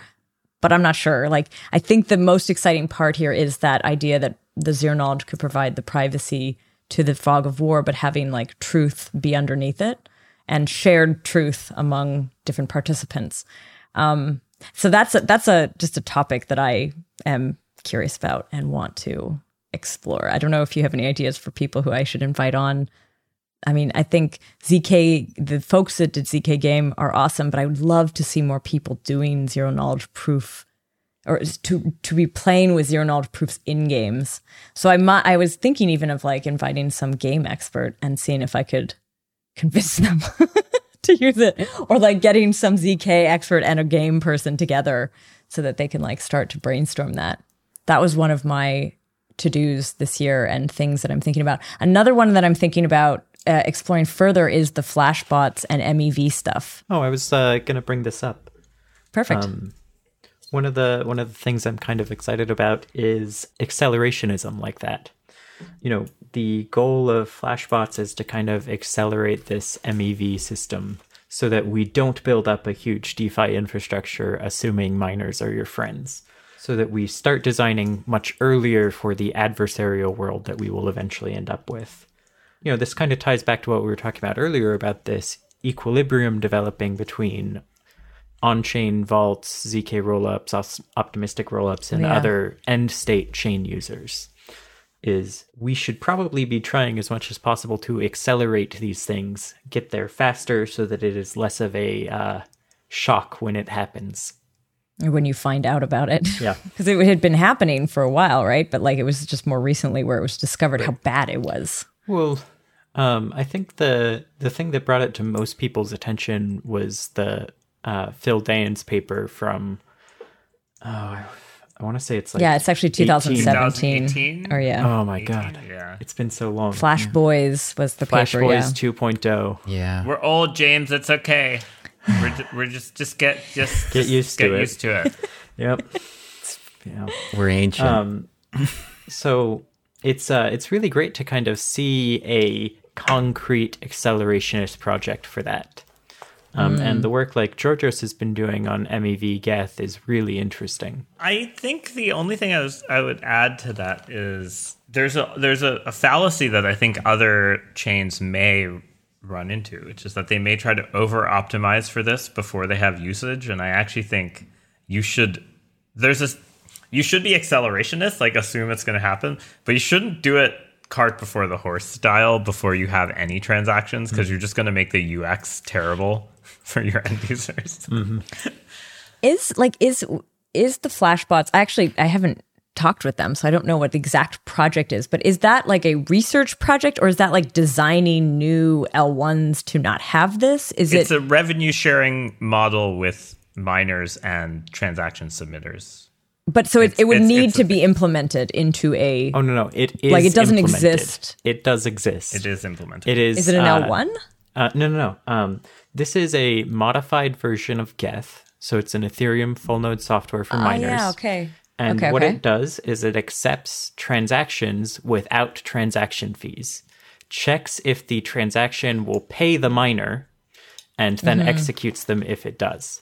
but i'm not sure. Like i think the most exciting part here is that idea that the zero knowledge could provide the privacy to the fog of war but having like truth be underneath it and shared truth among different participants um, so that's a, that's a just a topic that i am curious about and want to explore. I don't know if you have any ideas for people who I should invite on. I mean, I think ZK, the folks that did ZK Game are awesome, but I would love to see more people doing zero knowledge proof or to to be playing with zero knowledge proofs in games. So I might, I was thinking even of like inviting some game expert and seeing if I could convince them to use it or like getting some ZK expert and a game person together so that they can like start to brainstorm that. That was one of my to dos this year and things that I'm thinking about. Another one that I'm thinking about uh, exploring further is the flashbots and MEV stuff. Oh, I was uh, going to bring this up. Perfect. Um, one of the one of the things I'm kind of excited about is accelerationism like that. You know, the goal of flashbots is to kind of accelerate this MEV system so that we don't build up a huge DeFi infrastructure assuming miners are your friends so that we start designing much earlier for the adversarial world that we will eventually end up with. You know, this kind of ties back to what we were talking about earlier about this equilibrium developing between on-chain vaults, zk rollups, optimistic rollups, and yeah. other end-state chain users. Is we should probably be trying as much as possible to accelerate these things, get there faster, so that it is less of a uh, shock when it happens when you find out about it. Yeah. Because it had been happening for a while, right? But like it was just more recently where it was discovered how bad it was. Well, um, I think the the thing that brought it to most people's attention was the uh, Phil Daian's paper from. Oh, I, I want to say it's like yeah, it's actually 2017. Or yeah. Oh my 18, god, yeah, it's been so long. Flash yeah. Boys was the Flash paper. Boys yeah. 2.0. Yeah, we're old, James. It's okay. we're, we're just just get just get used to get it. used to it. yep. Yeah. We're ancient. Um, so it's uh, it's really great to kind of see a concrete accelerationist project for that. Um, mm. And the work like Georgios has been doing on MEV Geth is really interesting. I think the only thing I was I would add to that is there's a there's a, a fallacy that I think other chains may run into, which is that they may try to over optimize for this before they have usage. And I actually think you should, there's this, you should be accelerationist, like assume it's going to happen, but you shouldn't do it cart before the horse style before you have any transactions because mm-hmm. you're just going to make the UX terrible for your end users. Mm-hmm. Is like, is, is the flashbots, I actually, I haven't talked with them, so I don't know what the exact project is. But is that like a research project, or is that like designing new L1s to not have this? Is it's it? a revenue sharing model with miners and transaction submitters. But so it, it would it's, need it's to be implemented into a. Oh no no! It is like it doesn't exist. It does exist. It is implemented. It is. Is it an L one? Uh, no no no. Um, this is a modified version of Geth. So it's an Ethereum full node software for uh, miners. Yeah. Okay. And okay, what okay. it does is it accepts transactions without transaction fees, checks if the transaction will pay the miner, and then mm-hmm. executes them if it does.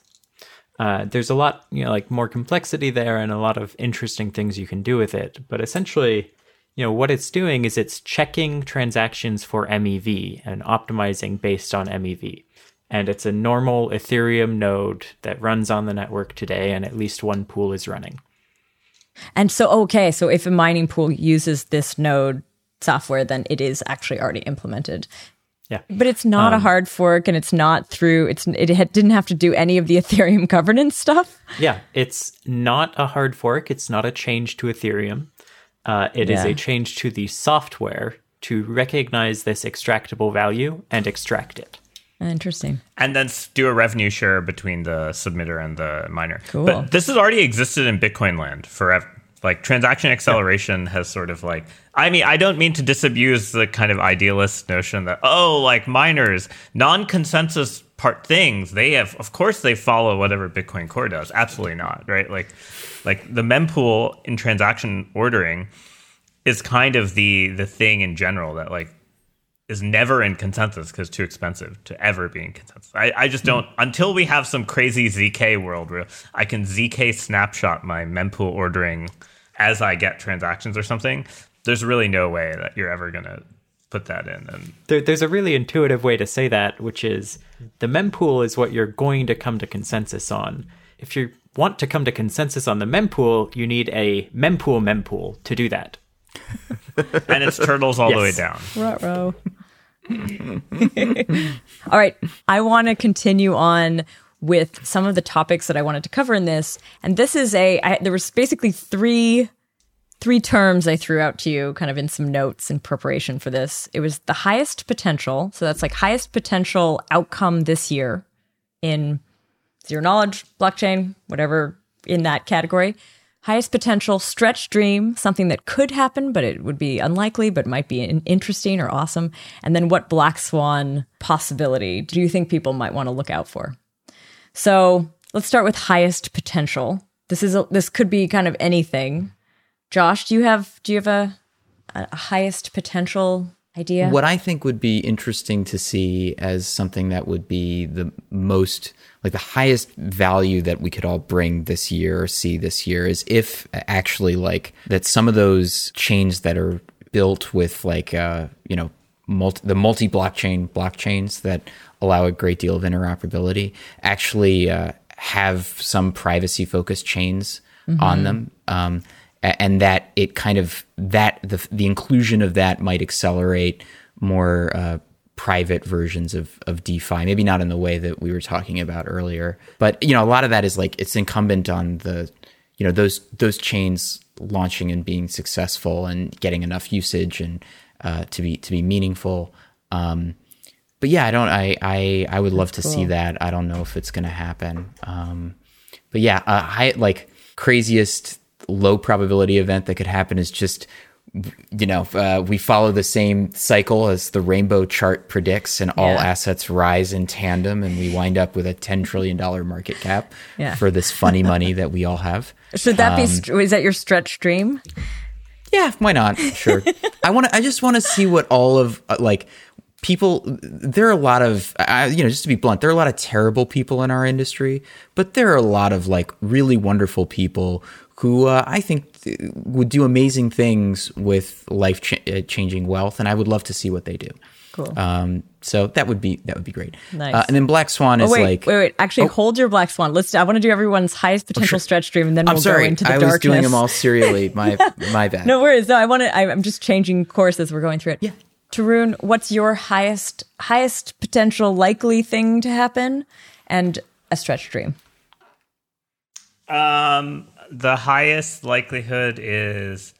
Uh, there's a lot, you know, like more complexity there and a lot of interesting things you can do with it. But essentially, you know, what it's doing is it's checking transactions for MEV and optimizing based on MEV. And it's a normal Ethereum node that runs on the network today, and at least one pool is running. And so, okay, so if a mining pool uses this node software, then it is actually already implemented. Yeah. But it's not um, a hard fork and it's not through it's it had, didn't have to do any of the Ethereum governance stuff. Yeah, it's not a hard fork, it's not a change to Ethereum. Uh, it yeah. is a change to the software to recognize this extractable value and extract it. Interesting. And then do a revenue share between the submitter and the miner. Cool. But this has already existed in Bitcoin land forever. Like transaction acceleration yeah. has sort of like, I mean, I don't mean to disabuse the kind of idealist notion that, oh, like miners, non consensus part things, they have, of course, they follow whatever Bitcoin Core does. Absolutely not, right? Like, like the mempool in transaction ordering is kind of the the thing in general that like is never in consensus because too expensive to ever be in consensus. I, I just don't until we have some crazy ZK world where I can ZK snapshot my mempool ordering as I get transactions or something. There's really no way that you're ever gonna put that in. And there, there's a really intuitive way to say that, which is the mempool is what you're going to come to consensus on. If you want to come to consensus on the mempool, you need a mempool mempool to do that. and it's turtles all yes. the way down. Ruh-roh. all right. I want to continue on with some of the topics that I wanted to cover in this. And this is a I, there was basically three three terms I threw out to you kind of in some notes in preparation for this. It was the highest potential. So that's like highest potential outcome this year in zero knowledge, blockchain, whatever in that category. Highest potential stretch dream, something that could happen, but it would be unlikely, but might be interesting or awesome. And then what black swan possibility do you think people might want to look out for? So let's start with highest potential. This is a, this could be kind of anything. Josh, do you have do you have a, a highest potential idea? What I think would be interesting to see as something that would be the most like the highest value that we could all bring this year or see this year is if actually like that some of those chains that are built with like uh you know multi, the multi blockchain blockchains that allow a great deal of interoperability actually uh, have some privacy focused chains mm-hmm. on them um, and that it kind of that the the inclusion of that might accelerate more uh, private versions of of DeFi. Maybe not in the way that we were talking about earlier, but you know, a lot of that is like it's incumbent on the you know those those chains launching and being successful and getting enough usage and uh, to be to be meaningful. Um, but yeah, I don't. I I I would love to cool. see that. I don't know if it's going to happen. Um, but yeah, uh, I like craziest low probability event that could happen is just you know uh, we follow the same cycle as the rainbow chart predicts and all yeah. assets rise in tandem and we wind up with a 10 trillion dollar market cap yeah. for this funny money that we all have should that um, be is that your stretch dream yeah why not sure i want to i just want to see what all of uh, like people there are a lot of uh, you know just to be blunt there are a lot of terrible people in our industry but there are a lot of like really wonderful people who uh, I think would do amazing things with life ch- uh, changing wealth, and I would love to see what they do. Cool. Um, so that would be that would be great. Nice. Uh, and then Black Swan oh, is wait, like wait, wait. Actually, oh. hold your Black Swan. Let's. I want to do everyone's highest potential oh, sure. stretch dream, and then I'm we'll sorry. go into the I darkness. was doing them all serially. My my bad. no worries. No, I want to. I'm just changing course as we're going through it. Yeah. Tarun, what's your highest highest potential likely thing to happen, and a stretch dream? Um, the highest likelihood is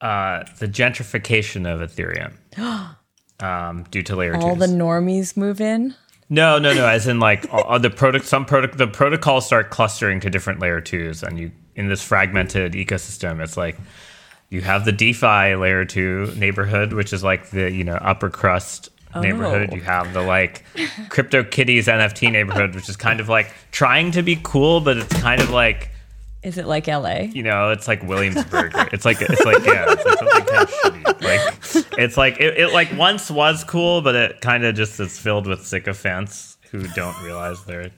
uh, the gentrification of Ethereum um, due to layer two. all twos. the normies move in. No, no, no. As in, like all, the product, some product, the protocols start clustering to different layer twos, and you in this fragmented ecosystem, it's like you have the DeFi layer two neighborhood, which is like the you know upper crust neighborhood. Oh. You have the like Crypto Kitties NFT neighborhood, which is kind of like trying to be cool, but it's kind of like is it like LA? You know, it's like Williamsburg. it's like it's like yeah, it's like something kind of shitty. Like it's like it, it like once was cool, but it kind of just is filled with sycophants who don't realize they're.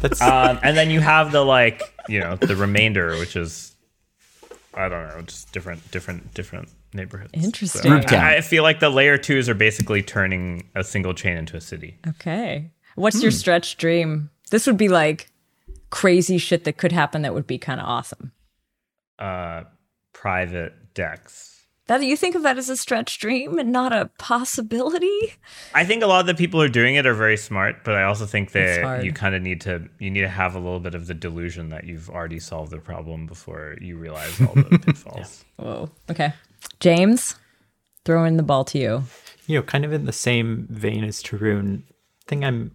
That's um, and then you have the like you know the remainder, which is I don't know, just different different different neighborhoods. Interesting. So I, I feel like the layer twos are basically turning a single chain into a city. Okay, what's hmm. your stretch dream? This would be like crazy shit that could happen that would be kind of awesome? Uh, private DEXs. That you think of that as a stretch dream and not a possibility? I think a lot of the people who are doing it are very smart, but I also think that you kind of need to you need to have a little bit of the delusion that you've already solved the problem before you realize all the pitfalls. yeah. Whoa. Okay. James, throwing the ball to you. You know, kind of in the same vein as Tarun, thing I'm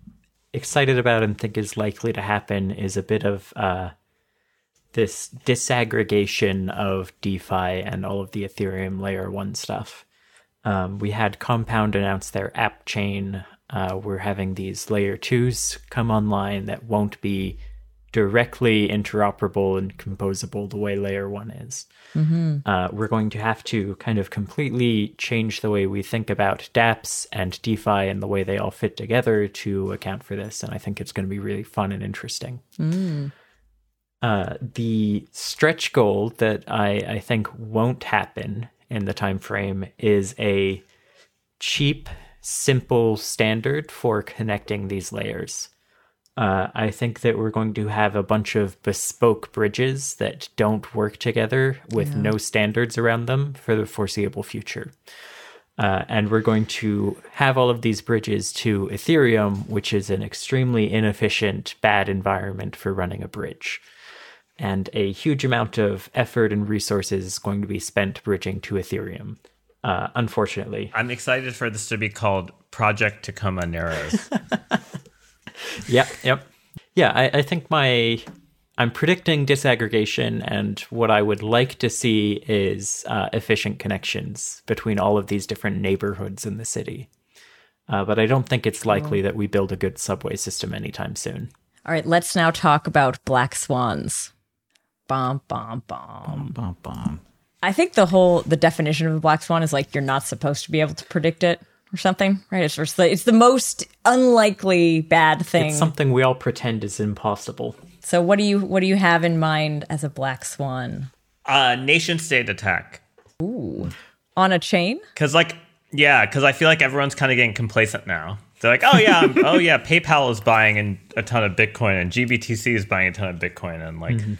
excited about and think is likely to happen is a bit of uh, this disaggregation of DeFi and all of the Ethereum layer one stuff. Um, we had Compound announce their app chain Uh, we're having these layer twos come online that won't be directly interoperable and composable the way layer one is. Mm-hmm. Uh, we're going to have to kind of completely change the way we think about dApps and DeFi and the way they all fit together to account for this. And I think it's going to be really fun and interesting. Mm. Uh, the stretch goal that I, I think won't happen in the time frame is a cheap, simple standard for connecting these layers. Uh, I think that we're going to have a bunch of bespoke bridges that don't work together with yeah. no standards around them for the foreseeable future. Uh, and we're going to have all of these bridges to Ethereum, which is an extremely inefficient, bad environment for running a bridge. And a huge amount of effort and resources is going to be spent bridging to Ethereum. Uh, unfortunately, I'm excited for this to be called Project Tacoma Narrows. yep, yep. Yeah, I, I think my I'm predicting disaggregation, and what I would like to see is uh, efficient connections between all of these different neighborhoods in the city. Uh, but I don't think it's likely that we build a good subway system anytime soon. All right, let's now talk about black swans. Bom, bom, bom. Bom, bom, bom. I think the whole the definition of a black swan is like you're not supposed to be able to predict it or something, right? It's just the, it's the most unlikely bad thing. It's something we all pretend is impossible. So what do you what do you have in mind as a black swan? Uh nation state attack. Ooh. On a chain? Cuz like yeah, cuz I feel like everyone's kind of getting complacent now. They're like, "Oh yeah, oh yeah, PayPal is buying a ton of Bitcoin and GBTC is buying a ton of Bitcoin and like mm-hmm.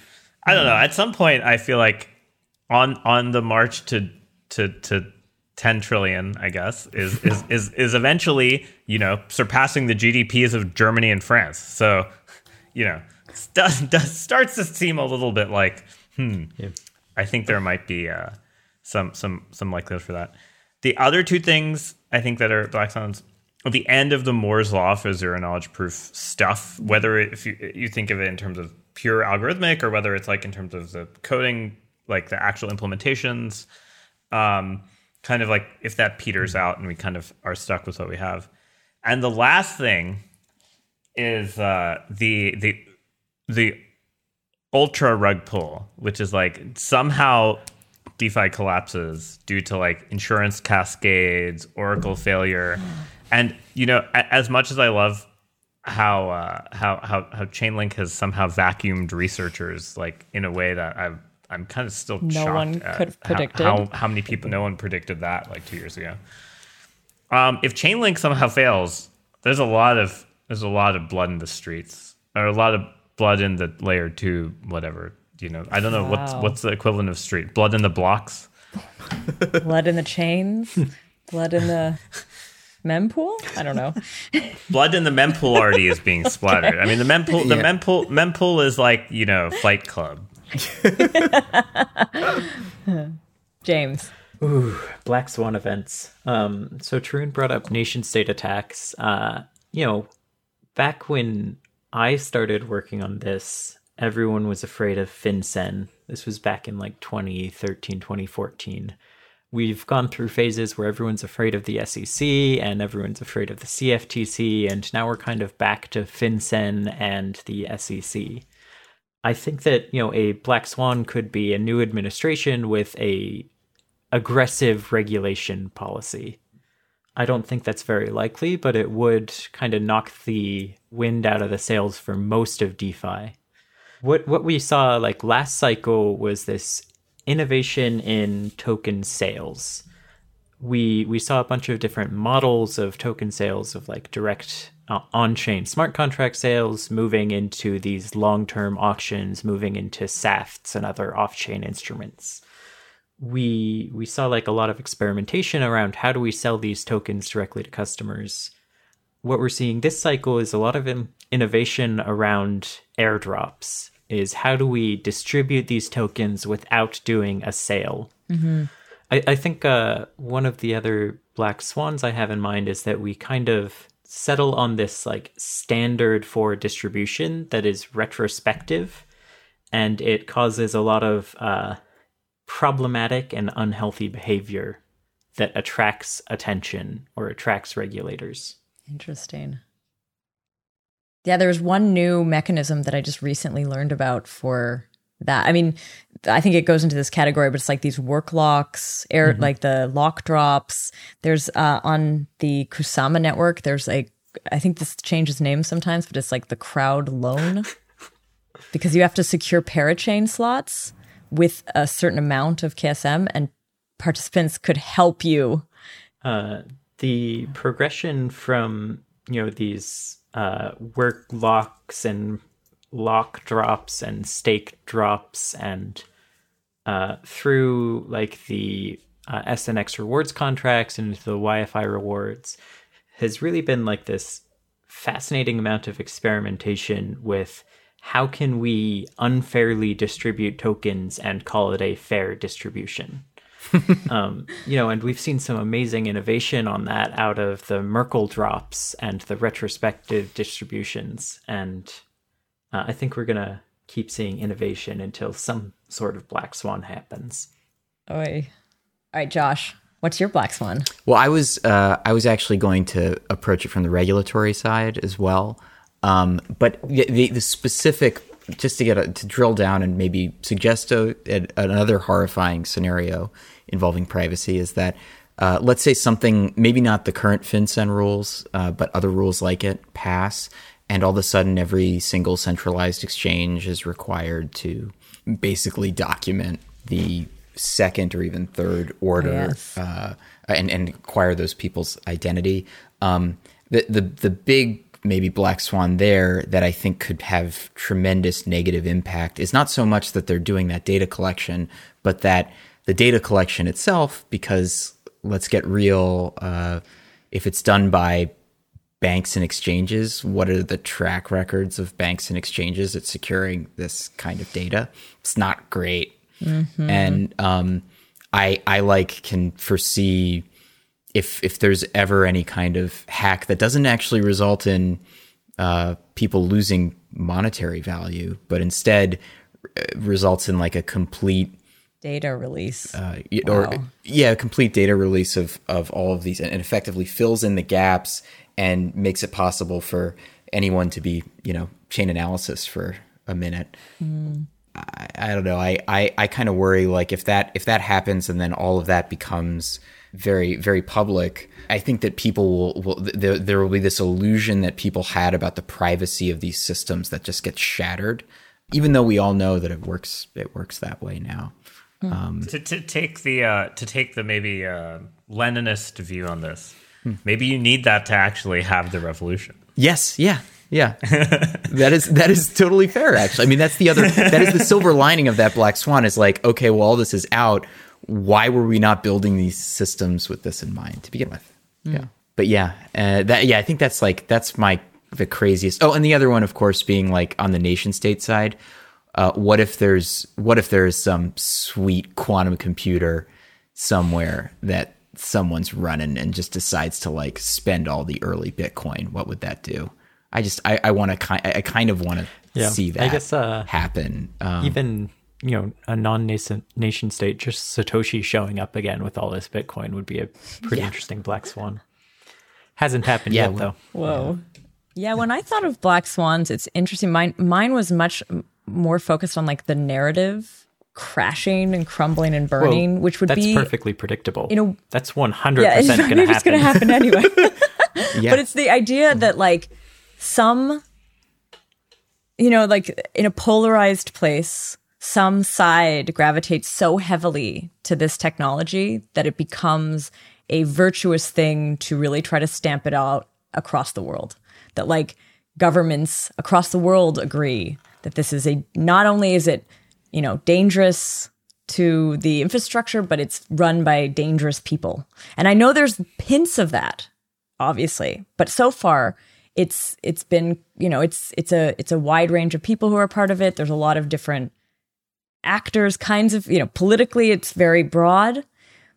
I don't know, at some point I feel like on on the march to to to 10 trillion, I guess, is is is is eventually, you know, surpassing the GDPs of Germany and France. So, you know, does, does starts to seem a little bit like, hmm, yeah. I think there might be uh, some some some likelihood for that. The other two things I think that are black swans at the end of the Moore's law for zero knowledge proof stuff, whether if you you think of it in terms of pure algorithmic or whether it's like in terms of the coding, like the actual implementations. Um, kind of like if that peters mm-hmm. out and we kind of are stuck with what we have. And the last thing is uh, the the the ultra rug pull, which is like somehow DeFi collapses due to like insurance cascades, Oracle failure, and you know, as much as I love how uh, how how how Chainlink has somehow vacuumed researchers like in a way that I've I'm kind of still no shocked one could have predicted how, how, how many people no one predicted that like two years ago. Um, if Chainlink somehow fails, there's a lot of there's a lot of blood in the streets, or a lot of blood in the layer two, whatever. You know, I don't know wow. what's what's the equivalent of street blood in the blocks, blood in the chains, blood in the mempool. I don't know. blood in the mempool already is being splattered. okay. I mean, the mempool the yeah. mempool mempool is like you know Fight Club. James. Ooh, Black Swan events. Um, so Tarun brought up nation state attacks. Uh, you know, back when I started working on this, everyone was afraid of FinCEN. This was back in like 2013, 2014. We've gone through phases where everyone's afraid of the SEC and everyone's afraid of the CFTC, and now we're kind of back to FinCEN and the SEC. I think that you know a black swan could be a new administration with a aggressive regulation policy. I don't think that's very likely, but it would kind of knock the wind out of the sails for most of DeFi. What what we saw like last cycle was this innovation in token sales. We we saw a bunch of different models of token sales of like direct uh, on-chain smart contract sales, moving into these long-term auctions, moving into SAFTs and other off-chain instruments. We we saw like a lot of experimentation around how do we sell these tokens directly to customers. What we're seeing this cycle is a lot of in- innovation around airdrops. Is how do we distribute these tokens without doing a sale? Mm-hmm. I, I think uh, one of the other black swans I have in mind is that we kind of settle on this like standard for distribution that is retrospective and it causes a lot of uh, problematic and unhealthy behavior that attracts attention or attracts regulators. Interesting. Yeah, there's one new mechanism that I just recently learned about for that. I mean, I think it goes into this category, but it's like these work locks, air mm-hmm. like the lock drops. There's uh, on the Kusama network. There's a, I think this changes names sometimes, but it's like the crowd loan because you have to secure parachain slots with a certain amount of KSM, and participants could help you. Uh, the progression from you know these uh, work locks and lock drops and stake drops and uh, through like the uh, SNX rewards contracts and the YFI rewards has really been like this fascinating amount of experimentation with how can we unfairly distribute tokens and call it a fair distribution. um, you know, and we've seen some amazing innovation on that out of the Merkle drops and the retrospective distributions. And uh, I think we're going to keep seeing innovation until some sort of black swan happens. Oi. All right, Josh, what's your black swan? Well, I was uh, I was actually going to approach it from the regulatory side as well. Um, but the, the, specific, just to get a, to drill down and maybe suggest a, a, another horrifying scenario involving privacy is that uh, let's say something, maybe not the current FinCEN rules, uh, but other rules like it pass, and all of a sudden every single centralized exchange is required to basically document the second or even third order yes. uh, and, and acquire those people's identity. Um, the, the the big maybe black swan there that I think could have tremendous negative impact is not so much that they're doing that data collection, but that the data collection itself, because let's get real, uh, if it's done by banks and exchanges, what are the track records of banks and exchanges at securing this kind of data? It's not great. Mm-hmm. And um, I, I like can foresee if if there's ever any kind of hack that doesn't actually result in uh, people losing monetary value, but instead uh, results in like a complete data release uh, or wow. yeah, a complete data release of of all of these, and effectively fills in the gaps and makes it possible for anyone to be you know Chainalysis for a minute. Mm. I, I, don't know. I I, I kind of worry like if that if that happens and then all of that becomes very very public i think that people will, will there, there will be this illusion that people had about the privacy of these systems that just gets shattered even though we all know that it works it works that way now hmm. um, to, to take the uh, to take the maybe uh, leninist view on this hmm. maybe you need that to actually have the revolution yes yeah yeah, that is that is totally fair. Actually, I mean that's the other that is the silver lining of that black swan is like okay, well all this is out why were we not building these systems with this in mind to begin with? Mm. Yeah. But yeah, uh, that yeah, I think that's like that's my the craziest. Oh, and the other one, of course, being like on the nation state side. Uh, what if there's what if there's some sweet quantum computer somewhere that someone's running and just decides to like spend all the early Bitcoin? What would that do? I just I, I want to kind I kind of want to yeah, see that I guess, uh, happen. Um, even you know a non-nascent nation state just satoshi showing up again with all this bitcoin would be a pretty yeah. interesting black swan hasn't happened yeah, yet though whoa yeah when i thought of black swans it's interesting mine mine was much more focused on like the narrative crashing and crumbling and burning well, which would that's be perfectly predictable you know that's 100% gonna happen. gonna happen anyway yeah. but it's the idea that like some you know like in a polarized place some side gravitates so heavily to this technology that it becomes a virtuous thing to really try to stamp it out across the world. That like governments across the world agree that this is a not only is it, you know, dangerous to the infrastructure, but it's run by dangerous people. And I know there's hints of that, obviously, but so far it's it's been, you know, it's it's a it's a wide range of people who are part of it. There's a lot of different actors, kinds of, you know, politically it's very broad.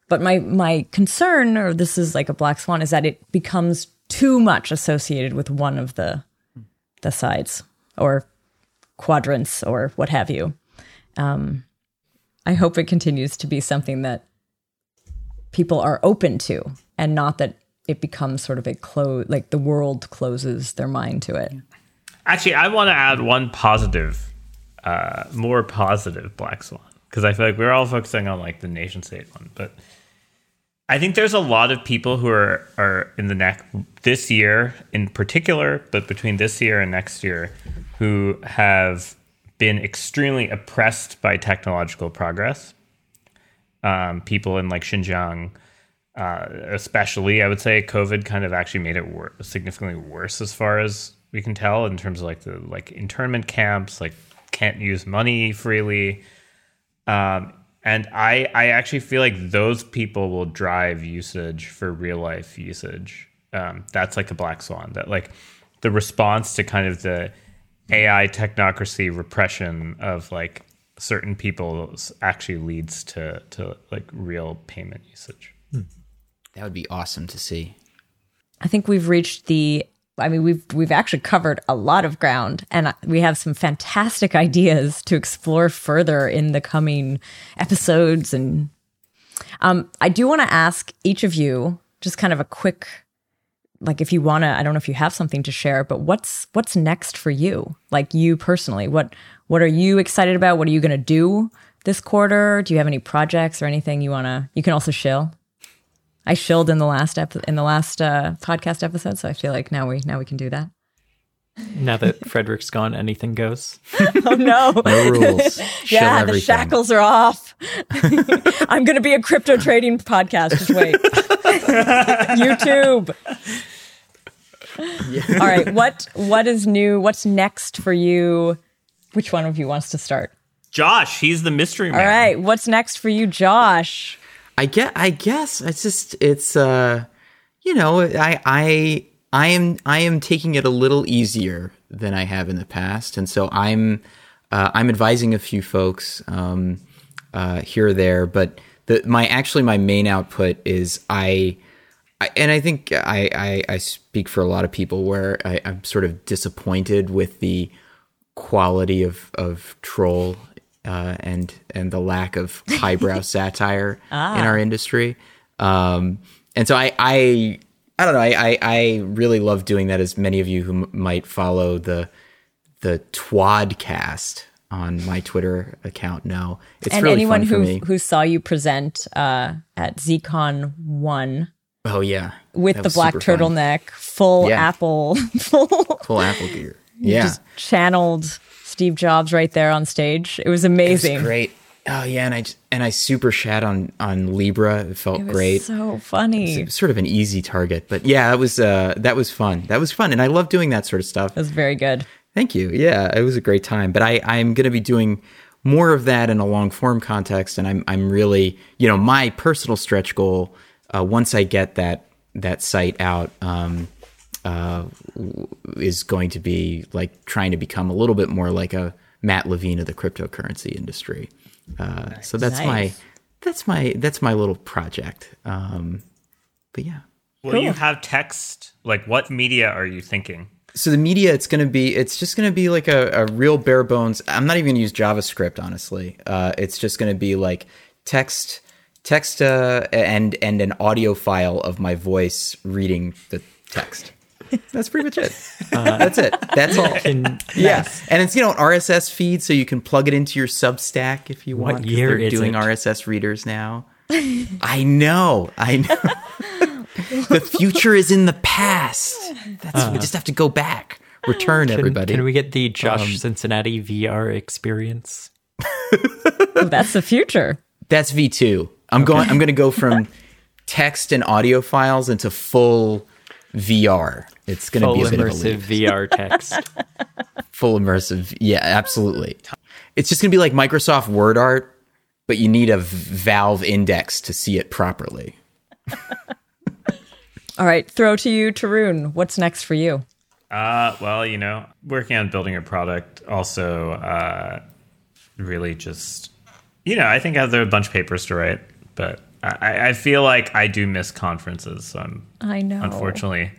But my my concern, or this is like a black swan, is that it becomes too much associated with one of the the sides or quadrants or what have you. Um, I hope it continues to be something that people are open to, and not that it becomes sort of a close, like the world closes their mind to it. Actually, I want to add one positive, uh, more positive Black Swan because I feel like we're all focusing on like the nation state one, but I think there's a lot of people who are are in the next this year in particular, but between this year and next year, who have been extremely oppressed by technological progress. Um, people in like Xinjiang, uh, especially, I would say COVID kind of actually made it wor- significantly worse as far as we can tell in terms of like the like internment camps, like can't use money freely. Um, and I, I actually feel like those people will drive usage for real life usage. Um, that's like a black swan that like the response to kind of the AI technocracy repression of like certain people actually leads to to like real payment usage. That would be awesome to see. I think we've reached the I mean we've we've actually covered a lot of ground and we have some fantastic ideas to explore further in the coming episodes and um I do want to ask each of you just kind of a quick like if you want to i don't know if you have something to share but what's what's next for you? Like you personally what what are you excited about? What are you going to do this quarter? Do you have any projects or anything you want to you can also shill? I shilled in the last ep- in the last uh, podcast episode so i feel like now we now we can do that. Now that Fredrik's gone, anything goes. oh no. No rules. Shill yeah the shackles are off. I'm going to be a crypto trading podcast. Just wait. Youtube all right what what is new what's next for you which one of you wants to start Josh, he's the mystery man. all right what's next for you josh I get. I guess it's just it's uh, you know, I I I am I am taking it a little easier than I have in the past, and so I'm uh, I'm advising a few folks um, uh, here or there, but the my actually my main output is I. I, and I think I, I, I speak for a lot of people where I, I'm sort of disappointed with the quality of, of troll uh, and and the lack of highbrow satire in our industry. Um, and so I, I I don't know. I, I I really love doing that. As many of you who m- might follow the the Twadcast on my Twitter account know, it's and really anyone fun for who who saw you present uh, at zcon 1 oh yeah, with the black super fun. turtleneck full Yeah. apple full full Apple gear. Yeah, just channeled steve jobs right there on stage it was amazing It's great. Oh yeah, and I and I super shat on on Libra. It felt It was great. so funny It was sort of an easy target, but yeah, that was uh that was fun. That was fun, and I love doing that sort of stuff. it was very good Thank you. Yeah, it was a great time. But I I'm going to be doing more of that in a long form context, and I'm I'm really you know my personal stretch goal uh, once I get that that site out. Um, uh, is going to be like trying to become a little bit more like a Matt Levine of the cryptocurrency industry. Uh, so that's my that's my that's my little project. Um, but yeah. Will you have text? Like, what media are you thinking? So the media, it's going to be, it's just going to be like a, a real bare bones. I'm not even going to use JavaScript, honestly. Uh, it's just going to be like text, text, uh, and and an audio file of my voice reading the text. That's pretty much it. Uh, that's it. That's all. In Yes, and it's you know an RSS feed, so you can plug it into your Substack if you What want. 'cause year they're is doing it? RSS readers now? I know. I know. the future is in the past. That's we uh. just have to go back, return can, everybody. can we get the Josh um, Cincinnati VR experience? That's the future That's V two. I'm going. I'm going to go from text and audio files into full VR. It's going to be a bit of a immersive. VR text. full immersive. Yeah, absolutely. It's just going to be like Microsoft Word art, but you need a Valve index to see it properly. all right throw to you tarun what's next for you Uh, well, you know, working on building a product. Also, uh, really just, you know, I think I have a bunch of papers to write, but I, I feel like I do miss conferences. So I'm i know unfortunately,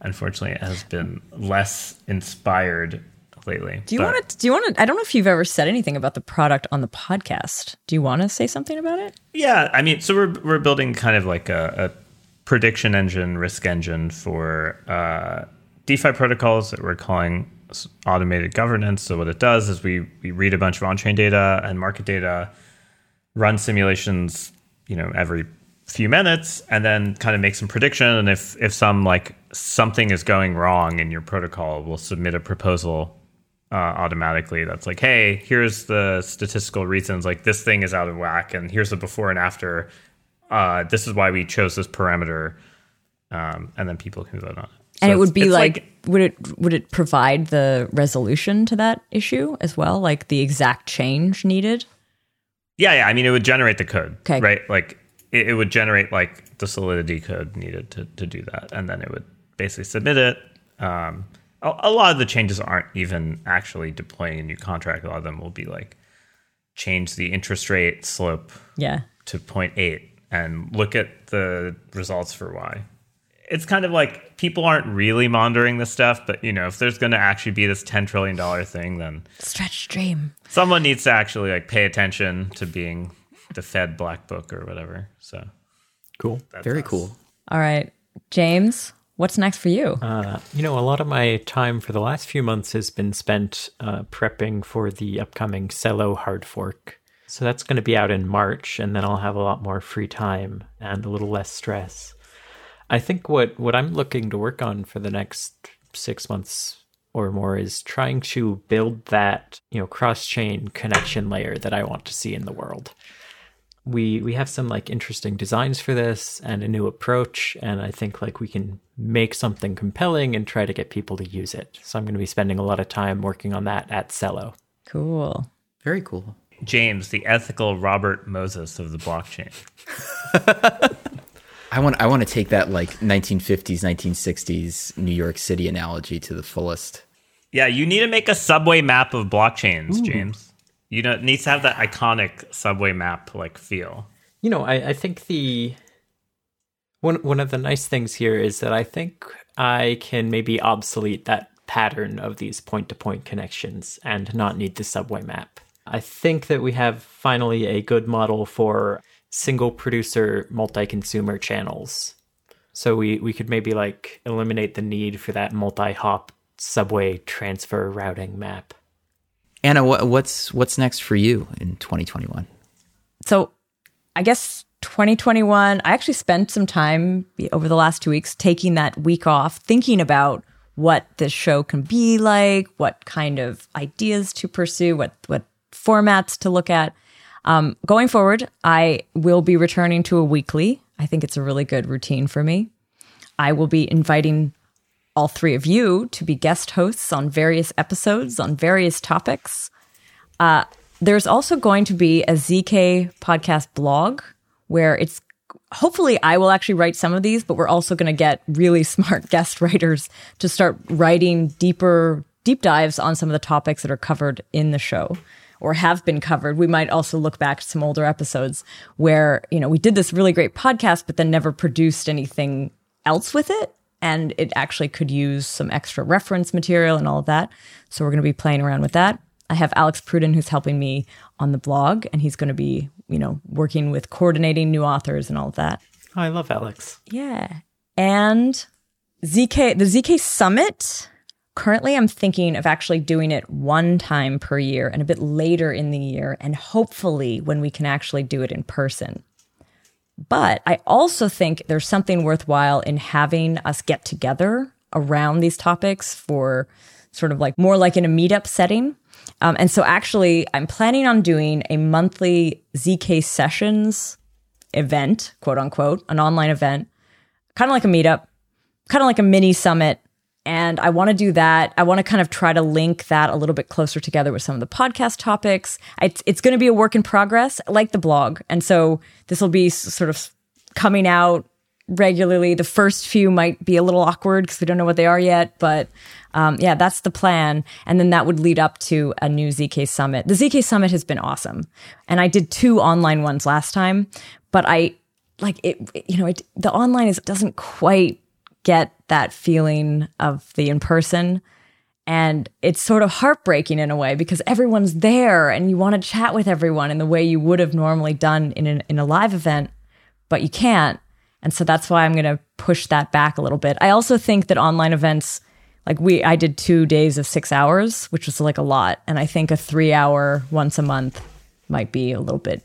unfortunately, it has been less inspired lately. do you want to do you want to i don't know if you've ever said anything about the product on the podcast do you want to say something about it Yeah, I mean, so we're we're building kind of like a, a prediction engine, risk engine for uh, DeFi protocols that we're calling automated governance. So what it does is we we read a bunch of on-chain data and market data, run simulations, you know, every few minutes, and then kind of make some prediction. And if if some like something is going wrong in your protocol, we'll submit a proposal uh, automatically that's like, hey, here's the statistical reasons. Like this thing is out of whack, and here's the before and after. Uh, this is why we chose this parameter, um, and then people can vote on it. So and it would be it's like, would it would it provide the resolution to that issue as well, like the exact change needed? Yeah, yeah. I mean, it would generate the code, Okay. right? Like it, it would generate like the Solidity code needed to to do that, and then it would basically submit it. Um, a, a lot of the changes aren't even actually deploying a new contract. A lot of them will be like change the interest rate slope Yeah. to 0.8 and look at the results for Y. It's kind of like people aren't really monitoring this stuff, but you know, if there's going to actually be this 10 trillion dollar thing, then Stretch dream. someone needs to actually like pay attention to being the Fed black book or whatever. So Cool. Very cool. All right, James, what's next for you? Uh, you know, a lot of my time for the last few months has been spent uh, prepping for the upcoming Celo hard fork. So that's going to be out in March, and then I'll have a lot more free time and a little less stress. I think what, what I'm looking to work on for the next six months or more is trying to build that, you know, cross-chain connection layer that I want to see in the world we we have some like interesting designs for this and a new approach and i think like we can make something compelling and try to get people to use it so i'm going to be spending a lot of time working on that at Celo Cool. Very cool. James, the ethical Robert Moses of the blockchain. I want I want to take that like 1950s, 1960s New York City analogy to the fullest. Yeah, you need to make a subway map of blockchains, James. You know, it needs to have that iconic subway map like feel. you know i, I think the one one of the nice things here is that i think i can maybe obsolete that pattern of these point to point connections and not need the subway map i think that we have finally a good model for single producer multi-consumer channels so we we could maybe like eliminate the need for that multi-hop subway transfer routing map Anna, what, what's what's next for you in 2021? So I guess 2021, I actually spent some time over the last two weeks taking that week off, thinking about what this show can be like, what kind of ideas to pursue, what, what formats to look at. Um, going forward, I will be returning to a weekly. I think it's a really good routine for me. I will be inviting all three of you to be guest hosts on various episodes on various topics. Uh, there's also going to be a ZK podcast blog where it's hopefully I will actually write some of these, but we're also going to get really smart guest writers to start writing deeper deep dives on some of the topics that are covered in the show or have been covered. We might also look back at some older episodes where, you know, we did this really great podcast but then never produced anything else with it and it actually could use some extra reference material and all of that. So we're going to be playing around with that. I have Alex Pruden who's helping me on the blog and he's going to be, you know, working with coordinating new authors and all of that. oh, i love alex Yeah. And ZK, the ZK Summit, currently I'm thinking of actually doing it one time per year and a bit later in the year, and hopefully when we can actually do it in person. But I also think there's something worthwhile in having us get together around these topics for sort of like more like in a meetup setting. Um, and so actually, I'm planning on doing a monthly ZK sessions event, quote unquote, an online event, kind of like a meetup, kind of like a mini summit. And I want to do that. I want to kind of try to link that a little bit closer together with some of the podcast topics. It's, it's going to be a work in progress, like the blog. And so this will be sort of coming out regularly. The first few might be a little awkward because we don't know what they are yet. But um, yeah, that's the plan. And then that would lead up to a new ZK Summit. The ZK Summit has been awesome. And I did two online ones last time, but I like it, you know, it, the online is doesn't quite get that feeling of the in person. And it's sort of heartbreaking in a way because everyone's there and you want to chat with everyone in the way you would have normally done in, an, in a live event, but you can't. And so that's why I'm going to push that back a little bit. I also think that online events, like we, I did two days of six hours, which was like a lot. And I think a three hour once a month might be a little bit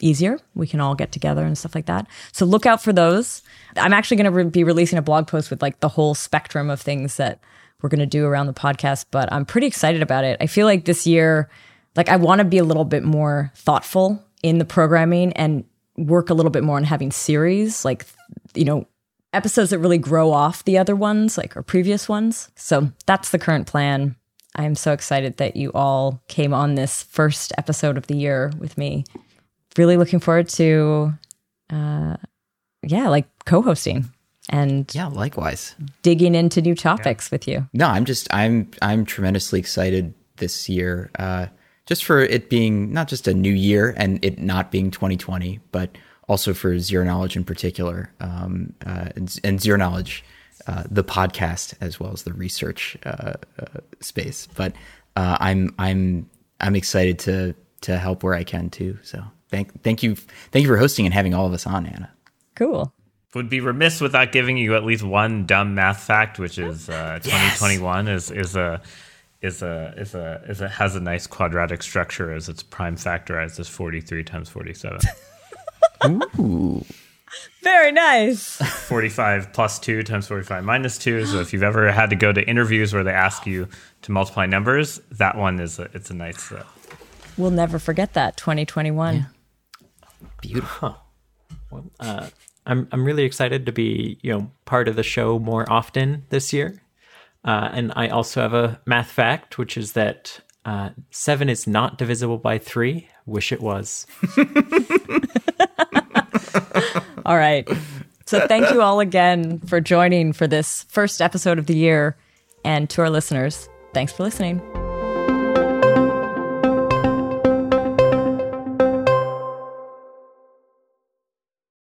easier. We can all get together and stuff like that. So look out for those. I'm actually going to re- be releasing a blog post with like the whole spectrum of things that we're going to do around the podcast, but I'm pretty excited about it. I feel like this year, like I want to be a little bit more thoughtful in the programming and work a little bit more on having series, like, you know, episodes that really grow off the other ones, like our previous ones. So that's the current plan. I am so excited that you all came on this first episode of the year with me. Really looking forward to, uh, yeah, like co-hosting and Yeah, likewise. digging into new topics with you. No, I'm just I'm I'm tremendously excited this year. Uh, just for it being not just a new year and it not being 2020, but also for Zero Knowledge in particular, um, uh, and, and Zero Knowledge, uh, the podcast as well as the research uh, uh, space. But uh, I'm I'm I'm excited to to help where I can too. So thank thank you thank you for hosting and having all of us on, Anna. Cool. Would be remiss without giving you at least one dumb math fact, which is uh, 2021 is is a is a is a is a has a nice quadratic structure as its prime factorized as 43 times 47. Ooh. Very nice. 45 plus 2 times 45 minus 2 so if you've ever had to go to interviews where they ask you to multiply numbers that one is a, it's a nice uh, We'll never forget that 2021. Beautiful. Well, uh, I'm I'm really excited to be you know part of the show more often this year, uh, and I also have a math fact, which is that uh, seven is not divisible by three. Wish it was. All right. So thank you all again for joining for this first episode of the year. And to our listeners, thanks for listening.